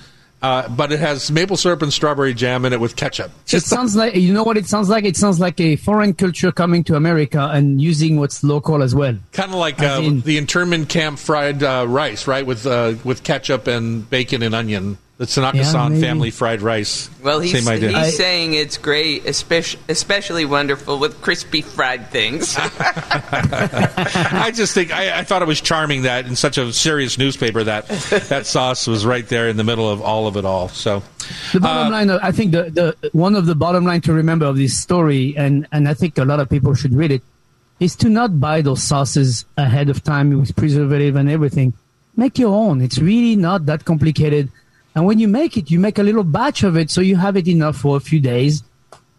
uh, but it has maple syrup and strawberry jam in it with ketchup. It sounds like you know what it sounds like. It sounds like a foreign culture coming to America and using what's local as well. Kind of like uh, in- the internment camp fried uh, rice, right? With uh, with ketchup and bacon and onion. The Tanaka san maybe. family fried rice. Well, he's, Same idea. he's I- saying it's great, especially, especially wonderful with crispy fried things. (laughs) (laughs) I just think I, I thought it was charming that in such a serious newspaper that that sauce was right there in the middle of all of it all. So The bottom line, uh, I think the, the one of the bottom line to remember of this story, and, and I think a lot of people should read it, is to not buy those sauces ahead of time with preservative and everything. Make your own. It's really not that complicated. And when you make it, you make a little batch of it so you have it enough for a few days.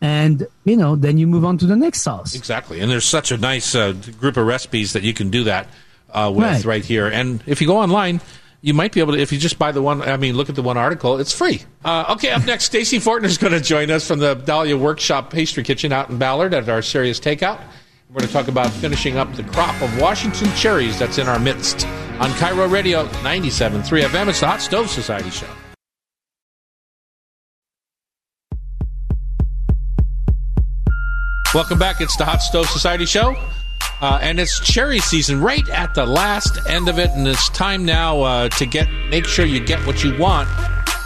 And, you know, then you move on to the next sauce. exactly, and there's such a nice uh, group of recipes that you can do that uh, with right. Right. here. And if you go online. You might be able to, if you just buy the one, I mean, look at the one article, it's free. Uh, okay, up next, (laughs) Stacy Fortner is going to join us from the Dahlia Workshop Pastry Kitchen out in Ballard at our Serious Takeout. We're going to talk about finishing up the crop of Washington cherries that's in our midst on KIRO Radio 97.3 FM. It's the Hot Stove Society Show. Welcome back. It's the Hot Stove Society Show. Uh, and it's cherry season right at the last end of it. And it's time now uh, to get make sure you get what you want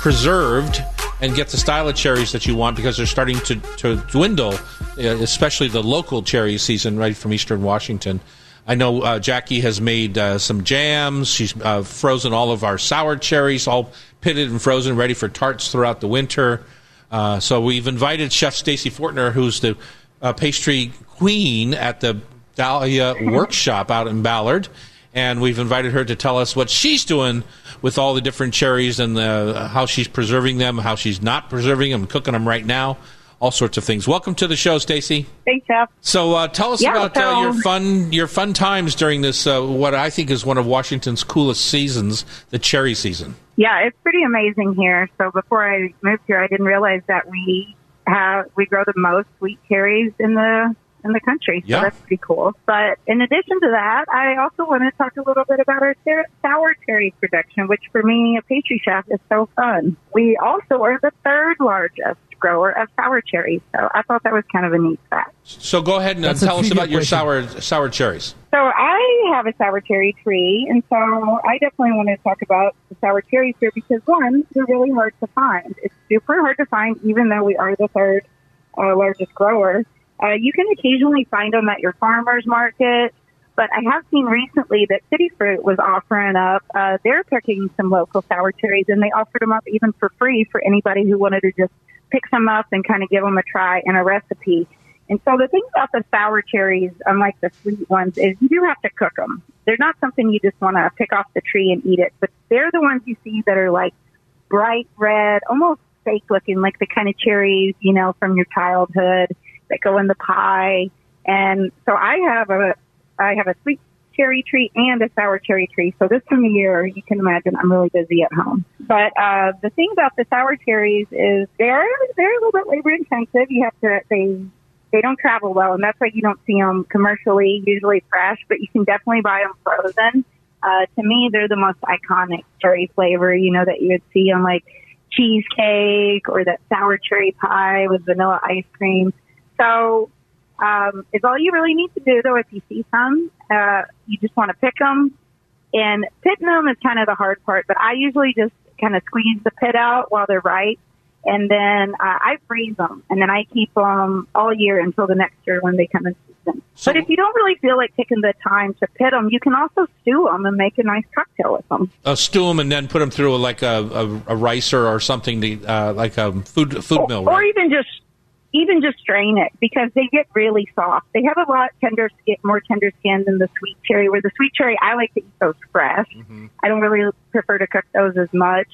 preserved and get the style of cherries that you want because they're starting to, to dwindle, uh, especially the local cherry season right from eastern Washington. I know uh, Jackie has made uh, some jams. She's uh, frozen all of our sour cherries, all pitted and frozen, ready for tarts throughout the winter. Uh, so we've invited Chef Stacy Fortner, who's the uh, pastry queen at the Dahlia (laughs) Workshop out in Ballard, and we've invited her to tell us what she's doing with all the different cherries and the, how she's preserving them, how she's not preserving them, cooking them right now, all sorts of things. Welcome to the show, Stacy. Thanks, Jeff. So uh, tell us Yeah, about uh, your fun your fun times during this uh, what I think is one of Washington's coolest seasons, the cherry season. Yeah, it's pretty amazing here. So before I moved here, I didn't realize that we have we grow the most sweet cherries in the in the country. Yeah. So that's pretty cool. But in addition to that, I also want to talk a little bit about our ser- sour cherry production, which for me, a pastry chef, is so fun. We also are the third largest grower of sour cherries. So I thought that was kind of a neat fact. So go ahead and uh, tell us about your sour sour cherries. So I have a sour cherry tree, and so I definitely want to talk about the sour cherries here because one, they're really hard to find. It's super hard to find, even though we are the third uh, largest grower. Uh, you can occasionally find them at your farmers market, but I have seen recently that City Fruit was offering up. Uh, they're picking some local sour cherries, and they offered them up even for free for anybody who wanted to just pick some up and kind of give them a try in a recipe. And so the thing about the sour cherries, unlike the sweet ones, is you do have to cook them. They're not something you just want to pick off the tree and eat it, but they're the ones you see that are like bright red, almost fake looking, like the kind of cherries, you know, from your childhood that go in the pie. And so I have a, I have a sweet cherry tree and a sour cherry tree. So this time of year, you can imagine I'm really busy at home. But uh, the thing about the sour cherries is they're they're a little bit labor intensive. You have to they they don't travel well, and that's why you don't see them commercially, usually fresh. But you can definitely buy them frozen. Uh, to me, they're the most iconic cherry flavor. You know that you would see on like cheesecake or that sour cherry pie with vanilla ice cream. So um, is all you really need to do though if you see some. Uh, you just want to pick them, and pitting them is kind of the hard part. But I usually just kind of squeeze the pit out while they're ripe, and then uh, I freeze them, and then I keep them all year until the next year when they come in season. So- but if you don't really feel like taking the time to pit them, you can also stew them and make a nice cocktail with them. Uh, stew them and then put them through like a, a, a ricer or something, to, uh, like a food food mill. or even just even just strain it because they get really soft. They have a lot tender skin, more tender skin than the sweet cherry. Where the sweet cherry, I like to eat those fresh. I don't really prefer to cook those as much.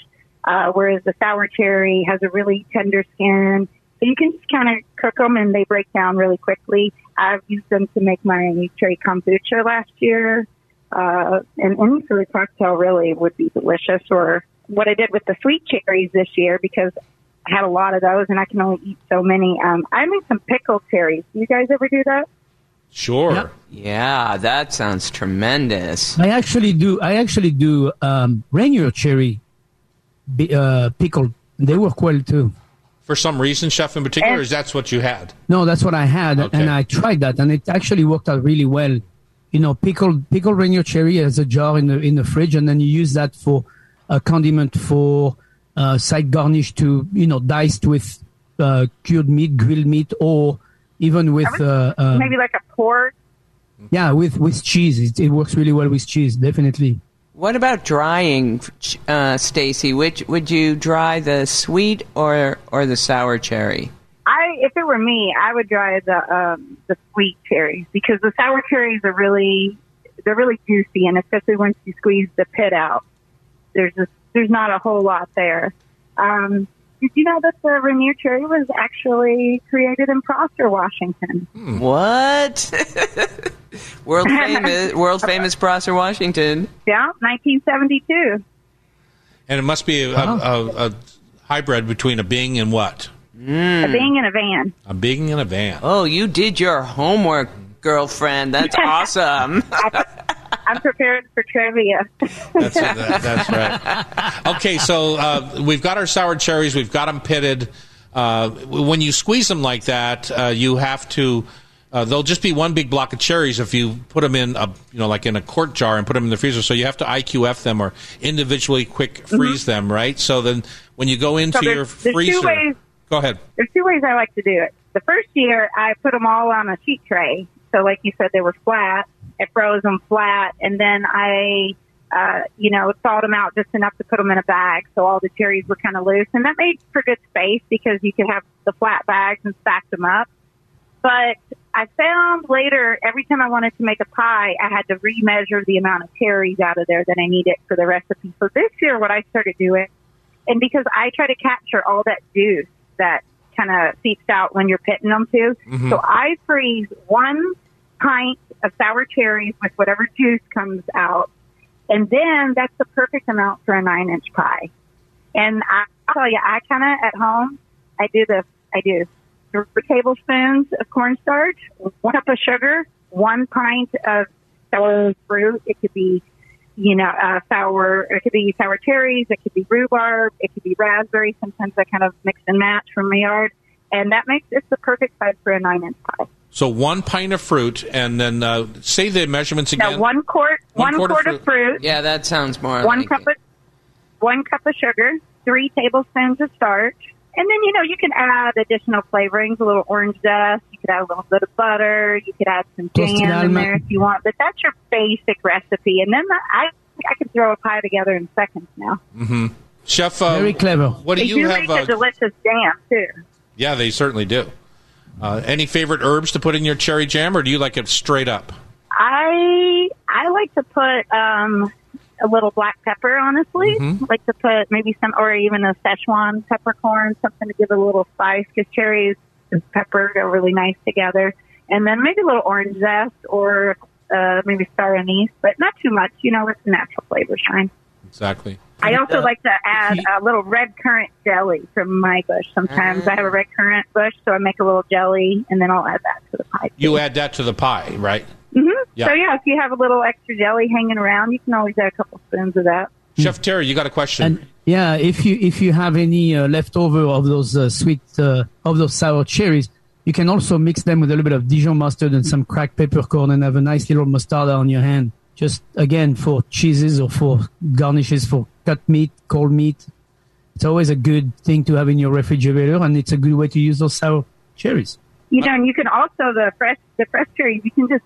Uh, whereas the sour cherry has a really tender skin, so you can just kind of cook them and they break down really quickly. I've used them to make my cherry kombucha last year, uh, and any sort of cocktail really would be delicious. Or what I did with the sweet cherries this year because had a lot of those and I can only eat so many. Um, I made some pickled cherries. Do you guys ever do that? Sure. Yeah. Yeah, that sounds tremendous. I actually do. I actually do um, Rainier cherry bi- uh, pickled. They work well too. For some reason, chef in particular, And- is that's what you had? No, that's what I had, Okay. and I tried that, and it actually worked out really well. You know, pickled pickled Rainier cherry as a jar in the in the fridge, and then you use that for a condiment for side garnish to you know diced with uh, cured meat, grilled meat, or even with uh, uh, Maybe like a pork. yeah with with cheese. It, it works really well with cheese, definitely. What about drying, uh, Stacy? Which would you dry the sweet or or the sour cherry? I, if it were me, I would dry the um, the sweet cherries because the sour cherries are really they're really juicy, and especially once you squeeze the pit out, there's just there's not a whole lot there. Um, did you know that the Rainier cherry was actually created in Prosser, Washington? What? (laughs) world (laughs) famous, world famous Prosser, Washington. Yeah, 1972. And it must be a, a, a, a hybrid between a Bing and what? A Bing and a van. A Bing and a van. Oh, you did your homework, girlfriend. That's (laughs) awesome. I'm prepared for trivia. That's, that, that's right. (laughs) Okay, so uh, we've got our sour cherries. We've got them pitted. Uh, when you squeeze them like that, uh, you have to. Uh, they'll just be one big block of cherries if you put them in a you know like in a quart jar and put them in the freezer. So you have to IQF them or individually quick freeze them, right? So then when you go into Mm-hmm. So your there's- there's two freezer, ways- go ahead. There's two ways I like to do it. The first year, I put them all on a sheet tray. So, like you said, they were flat. I froze them flat, and then I, uh, you know, thawed them out just enough to put them in a bag, so all the cherries were kind of loose, and that made for good space because you could have the flat bags and stack them up. But I found later, every time I wanted to make a pie, I had to remeasure the amount of cherries out of there that I needed for the recipe. So this year, what I started doing, and because I try to capture all that juice that kind of seeps out when you're pitting them too, so I freeze one pint of sour cherries with whatever juice comes out, and then that's the perfect amount for a nine inch pie. And I, tell you, I kind of at home, I do this. I do three tablespoons of cornstarch, one cup of sugar, one pint of sour fruit. It could be, you know, uh, sour. It could be sour cherries. It could be rhubarb. It could be raspberry. Sometimes I kind of mix and match from my yard, and that makes it's the perfect size for a nine-inch pie. So one pint of fruit, and then uh, say the measurements again. Now one quart, One one, quart of quart, of fruit, Yeah, that sounds more one like cup it. of one cup of sugar, three tablespoons of starch, and then you know you can add additional flavorings, a little orange zest. You could add a little bit of butter. You could add some Toasted jam in there if you want. But that's your basic recipe, and then the, I I can throw a pie together in seconds now. Mm-hmm. Chef, uh, Very clever. What do They you do have? make a Uh, delicious jam too. yeah, they certainly do. Uh, any favorite herbs to put in your cherry jam, or do you like it straight up? I I like to put um, a little black pepper. Honestly, Mm-hmm. like to put maybe some, or even a Szechuan peppercorn, something to give it a little spice. Because cherries and pepper go really nice together. And then maybe a little orange zest or uh, maybe star anise, but not too much. You know, let the natural flavor shine. Exactly. I also uh, like to add a little red currant jelly from my bush. Sometimes I have a red currant bush, so I make a little jelly, and then I'll add that to the pie. You add that to the pie, right? hmm Yeah. So yeah, if you have a little extra jelly hanging around, you can always add a couple spoons of that. Chef Terry, you got a question? And yeah, if you if you have any uh, leftover of those uh, sweet uh, of those sour cherries, you can also mix them with a little bit of Dijon mustard and some cracked peppercorn, and have a nice little mostarda on your hand. Just again for cheeses or for garnishes for cut meat, cold meat. It's always a good thing to have in your refrigerator, and it's a good way to use those sour cherries. You know, and you can also the fresh the fresh cherries. You can just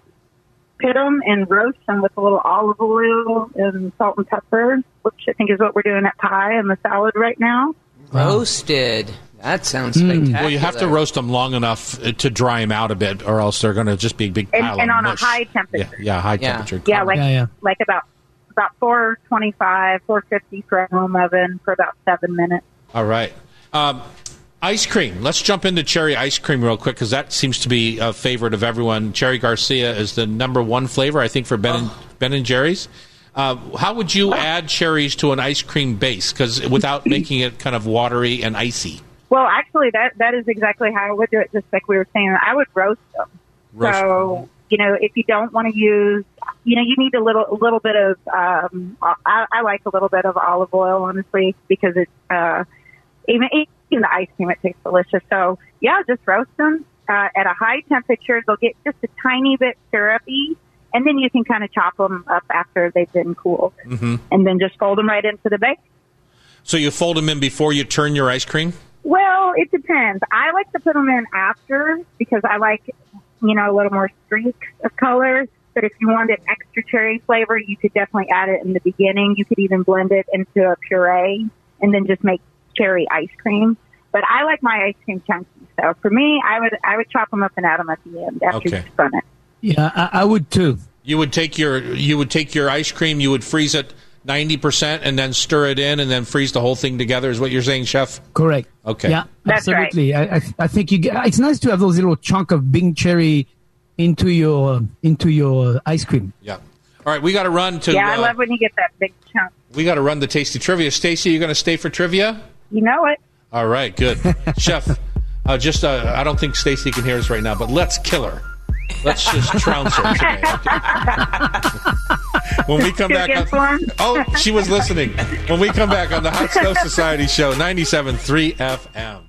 pit them and roast them with a little olive oil and salt and pepper, which I think is what we're doing at pie and the salad right now. Roasted. That sounds spectacular. well, you have to roast them long enough uh, to dry them out a bit, or else they're going to just be a big And- pile and of on a high Yeah, temperature. yeah, high Yeah. temperature. Yeah, like Yeah, yeah. like about about four twenty five, four fifty for a home oven for about seven minutes. All right. Um, ice cream. Let's jump into cherry ice cream real quick because that seems to be a favorite of everyone. Cherry Garcia is the number one flavor, I think, for Ben and, Ben and Jerry's. Uh, how would you add cherries to an ice cream base? Because without (laughs) making it kind of watery and icy. Well, actually, that that is exactly how I would do it. Just like we were saying, I would roast them. Roast so you know, if you don't want to use, you know, you need a little a little bit of. Um, I, I like a little bit of olive oil, honestly, because it's uh, even even the ice cream it tastes delicious. So yeah, just roast them uh, at a high temperature. They'll get just a tiny bit syrupy, and then you can kind of chop them up after they've been cooled, mm-hmm. and then just fold them right into the bake. So you fold them in before you turn your ice cream? Well, it depends. I like to put them in after because I like, you know, a little more streaks of color. But if you wanted extra cherry flavor, you could definitely add it in the beginning. You could even blend it into a puree and then just make cherry ice cream. But I like my ice cream chunky. So for me, I would I would chop them up and add them at the end after Okay. you've spun it. Yeah, I, I would too. You would take your you would take your ice cream, you would freeze it ninety percent, and then stir it in, and then freeze the whole thing together. Is what you're saying, Chef? Correct. Okay. Yeah, That's right. absolutely. I, I, I think you get, it's nice to have those little chunk of Bing cherry into your into your ice cream. Yeah. All right, we got to run to. Yeah, I uh, love when you get that big chunk. we got to run the tasty trivia. Stacy, you going to stay for trivia? You know it. All right, good, (laughs) Chef. Uh, just uh, I don't think Stacy can hear us right now, but let's kill her. Let's just trounce her today. okay? (laughs) when we come (laughs) back, on, (laughs) oh, she was listening. When we come back on the Hot Stove Society Show, 97.3 FM.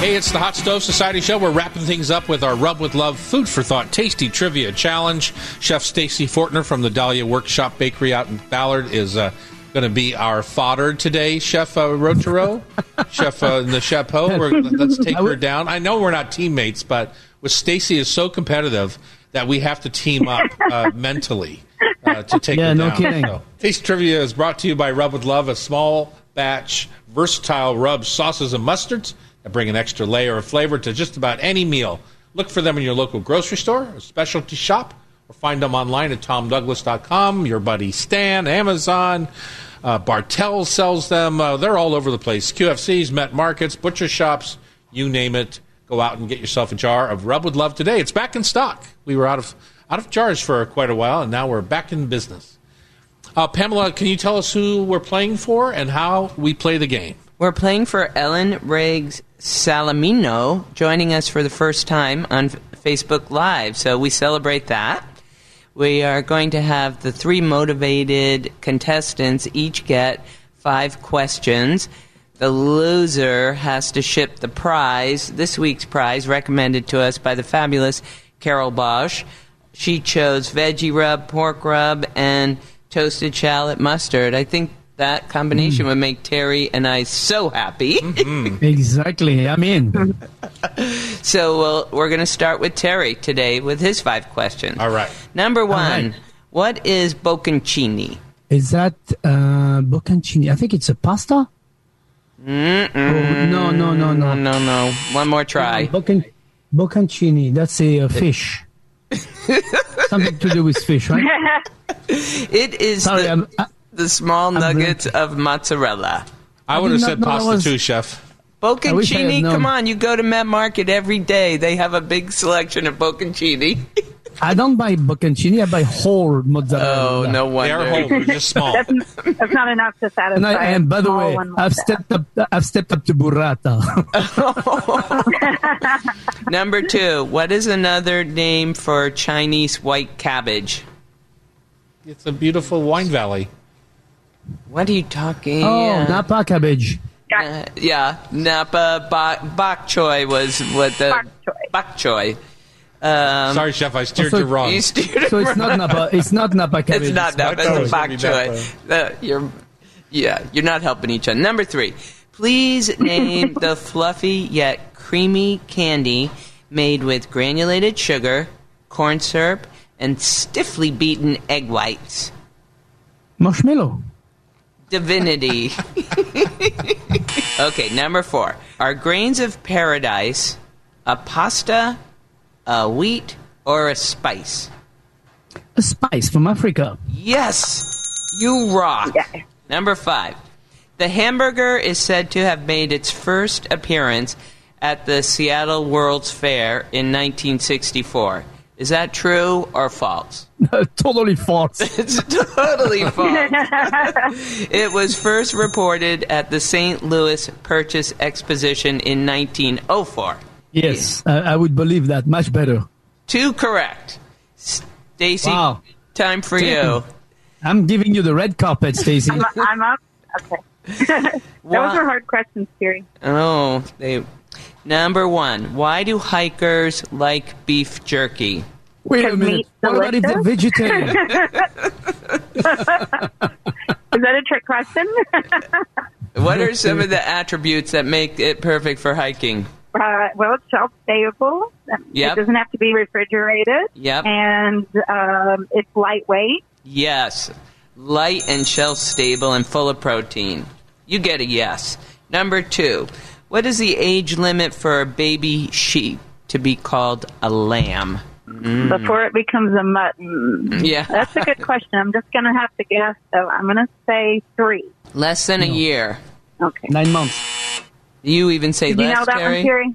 Hey, it's the Hot Stove Society Show. We're wrapping things up with our Rub with Love Food for Thought Tasty Trivia Challenge. Chef Stacy Fortner from the Dahlia Workshop Bakery out in Ballard is uh, going to be our fodder today, Chef uh, Rautureau. (laughs) Chef uh, the chapeau. We're, let's (laughs) take her down. I know we're not teammates, but with Stacy is so competitive that we have to team up (laughs) uh, mentally uh, to take Yeah, her no down. kidding. So, Taste Trivia is brought to you by Rub with Love, a small batch, versatile rubs, sauces, and mustards that bring an extra layer of flavor to just about any meal. Look for them in your local grocery store, or specialty shop, or find them online at tomdouglas.com. Your buddy Stan, Amazon, uh, Bartell sells them. Uh, they're all over the place. QFCs, Met Markets, butcher shops, you name it. Go out and get yourself a jar of Rub with Love today. It's back in stock. We were out of out of jars for quite a while, and now we're back in business. Uh, Pamela, can you tell us who we're playing for and how we play the game? We're playing for Ellen Riggs Salamino, joining us for the first time on F- Facebook Live. So we celebrate that. We are going to have the three motivated contestants each get five questions. The loser has to ship the prize, this week's prize, recommended to us by the fabulous Carol Bosch. She chose veggie rub, pork rub, and toasted shallot mustard. I think that combination would make Terry and I so happy. (laughs) Exactly. I'm in. (laughs) so we'll, we're going to start with Terry today with his five questions. All right. Number one, right. what is bocconcini? Is that uh, bocconcini? I think it's a pasta. Mm-mm. Oh, no, no, no, No, no. no. One more try. Boccon- bocconcini. That's a, uh (laughs) fish. Something to do with fish, right? It is Sorry, the, I'm, I, the small I'm nuggets of mozzarella. I I would have said not pasta was- too, chef. wish I had Bocconcini, come on, you go to Met Market every day. They have a big selection of bocconcini. (laughs) I don't buy bocconcini. I buy whole mozzarella. Oh, mozzarella. no They wonder. are whole, they're just small. That's, that's not enough to satisfy. And, I, a and by the small way, one I've that. stepped up. I've stepped up to burrata. (laughs) Number two, what is another name for Chinese white cabbage? It's a beautiful wine valley. What are you talking? oh, Yeah. napa cabbage. Uh, yeah, Napa bok, bok choy was what the Bok choy. bok choy. Um, Sorry, chef, I steered so you wrong. you steered So it's not napa. It's not napa cabbage. It's not Napa. thought It's was bok choy. Uh, you're, yeah, you're not helping each other. Number three, please name the fluffy yet creamy candy made with granulated sugar, corn syrup, and stiffly beaten egg whites. Marshmallow. Divinity. (laughs) okay, number four. Are grains of paradise a pasta, a wheat, or a spice? A spice from Africa. Yes, you rock. Yeah. Number five. The hamburger is said to have made its first appearance at the Seattle World's Fair in 1964. Is that true or false? (laughs) totally false. (laughs) It's totally false. (laughs) it was first reported at the St. Louis Purchase Exposition in 1904. Yes, I, I would believe that much better. Two correct. Stacy, Wow. time for you. I'm giving you the red carpet, Stacy. I'm, I'm up. Okay. Those Why- are hard questions, Terry. Oh, they. Number one, why do hikers like beef jerky? Wait a minute. What about if they're vegetarian? (laughs) Is that a trick question? (laughs) What are some of the attributes that make it perfect for hiking? uh, well, it's shelf stable. Yep. It doesn't have to be refrigerated. Yep. And um, it's lightweight. Yes. Light and shelf stable and full of protein. You get a yes. Number two, what is the age limit for a baby sheep to be called a lamb? Mm. Before it becomes a mutton. Yeah. That's a good question. I'm just going to have to guess, so I'm going to say three. Less than a year. Okay. Nine months. You even say Did you know that Terry? one, Terry?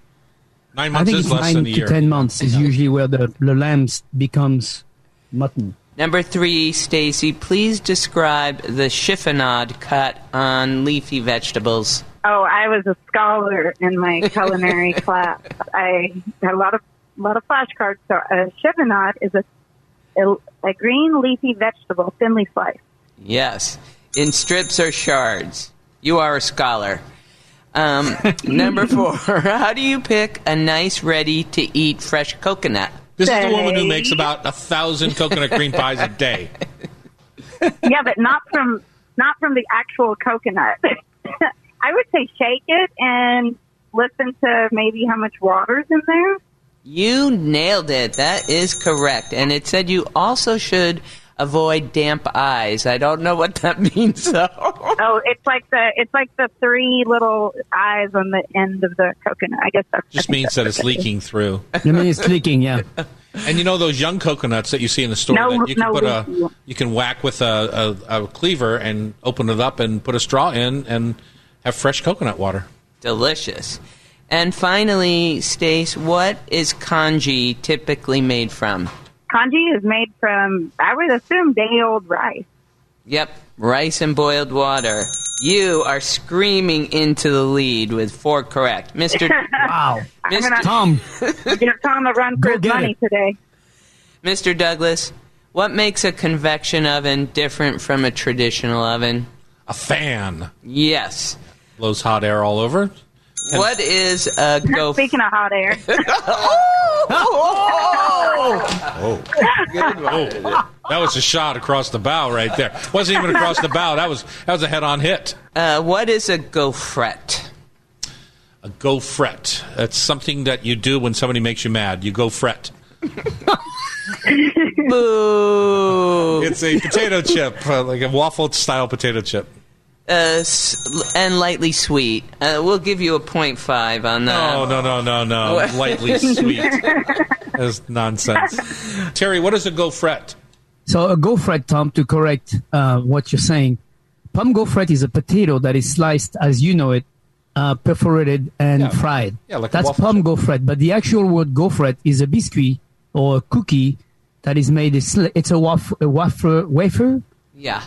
Nine months I months think is it's less nine than a to year. ten months is usually where the, the lamb becomes mutton. Number three, Stacy, please describe the chiffonade cut on leafy vegetables. Oh, I was a scholar in my (laughs) culinary class. I had a lot of a lot of flashcards. So a chiffonade is a, a a green leafy vegetable, thinly sliced. Yes, in strips or shards. You are a scholar. Um, (laughs) number four, (laughs) how do you pick a nice, ready to eat fresh coconut? This is the woman who makes about a thousand coconut cream pies a day. yeah, but not from not from the actual coconut. I would say shake it and listen to maybe how much water's in there. You nailed it. That is correct. And it said you also should avoid damp eyes. I don't know what that (laughs) means, though. Oh, it's like the it's like the three little eyes on the end of the coconut. I guess that's Just means that's that it's what it is. leaking through. I mean, it's leaking, yeah. (laughs) And you know those young coconuts that you see in the store No, that you can no put a you can whack with a, a, a cleaver and open it up and put a straw in and have fresh coconut water. Delicious. And finally, Stace, what is kanji typically made from? Kanji is made from I would assume day old rice. Yep, rice and boiled water. You are screaming into the lead with four correct. Mr. (laughs) Wow. I'm gonna Tom, give Tom a run for his money it. today. Mr. Douglas, what makes a convection oven different from a traditional oven? A fan Yes. Blows hot air all over. What is a go? Speaking of hot air, (laughs) Oh, that was a shot across the bow right there. Wasn't even across the bow. That was that was a head-on hit. Uh, what is a gaufrette? A go fret. That's something that you do when somebody makes you mad. You go fret. Boo. It's a potato chip, uh, like a waffle-style potato chip. Uh, and lightly sweet. Uh, we'll give you a point five on that. No, no, no, no, no. Lightly (laughs) sweet. That's nonsense. Terry, what is a go fret? So a gaufrette, Tom, to correct uh, what you're saying. Pomme gaufrette is a potato that is sliced as you know it, uh, perforated and Yeah. fried. Yeah, like a That's waffle palm chip. gaufrette. But the actual word gaufrette is a biscuit or a cookie that is made. It's, it's a waffle, a wafer, wafer. Yeah.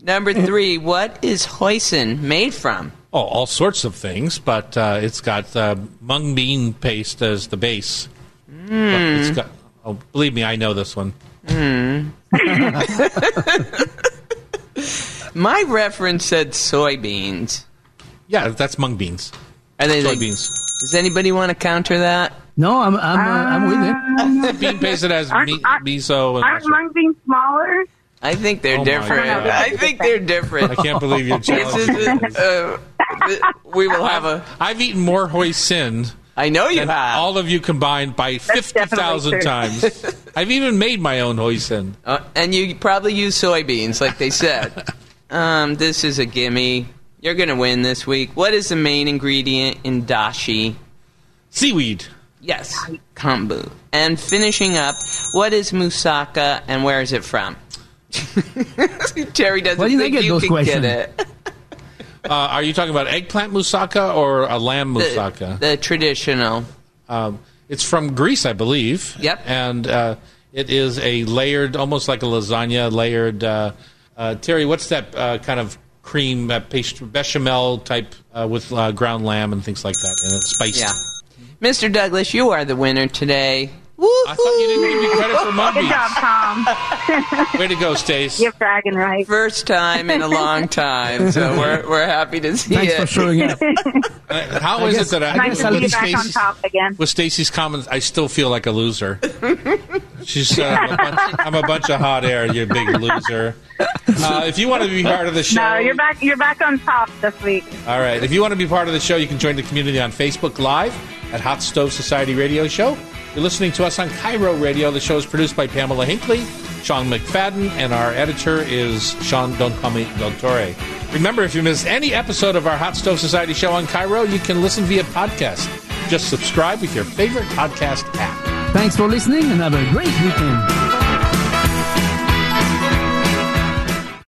Number three. What is hoisin made from? Oh, all sorts of things, but uh, it's got uh, mung bean paste as the base. But It's got. Oh, believe me, I know this one. (laughs) My reference said soybeans. Yeah, that's mung beans. Are they like- Soybeans. Does anybody want to counter that? No, I'm I'm, uh, I'm with it. Bean paste that has Aren't- me- aren't- miso and. aren't mung beans smaller? I think they're Oh different. I think they're different. I can't believe you This challenged is, uh, we will have a. I've eaten more hoisin I know you than have. all of you combined by fifty thousand times. I've even made my own hoisin. Uh, and you probably use soybeans, like they said. um, this is a gimme. You're going to win this week. What is the main ingredient in dashi? Seaweed. Yes, kombu. And finishing up, what is moussaka and where is it from? (laughs) Terry doesn't Why did I think get you those can questions? get it. (laughs) Uh, are you talking about eggplant moussaka or a lamb The, moussaka? the traditional. Um, it's from Greece, I believe. Yep. And uh, it is a layered, almost like a lasagna layered. Uh, uh, Terry, what's that uh, kind of cream, uh, pastry, bechamel type uh, with uh, ground lamb and things like that, and it's spiced. Yeah. Mr. Douglas, you are the winner today. I thought you didn't give me credit for mung Good job. Tom. Way to go, Stace. You're bragging right. First time in a long time, so (laughs) we're, we're happy to see Thanks it. for showing up. (laughs) Uh, How is guess- it that I, I Nice to I'll see be you back on top again. with Stacy's comments, I still feel like a loser. She's uh, I'm, a bunch, I'm a bunch of hot air, you big loser. Uh, if you want to be part of the show, No, you're back. You're back on top this week. All right. If you want to be part of the show, you can join the community on Facebook Live at Hot Stove Society Radio Show. You're listening to us on KIRO Radio. The show is produced by Pamela Hinkley, Sean McFadden, and our editor is Sean Don Pami Del Torre. Remember, if you miss any episode of our Hot Stove Society show on KIRO, you can listen via podcast. Just subscribe with your favorite podcast app. Thanks for listening and have a great weekend.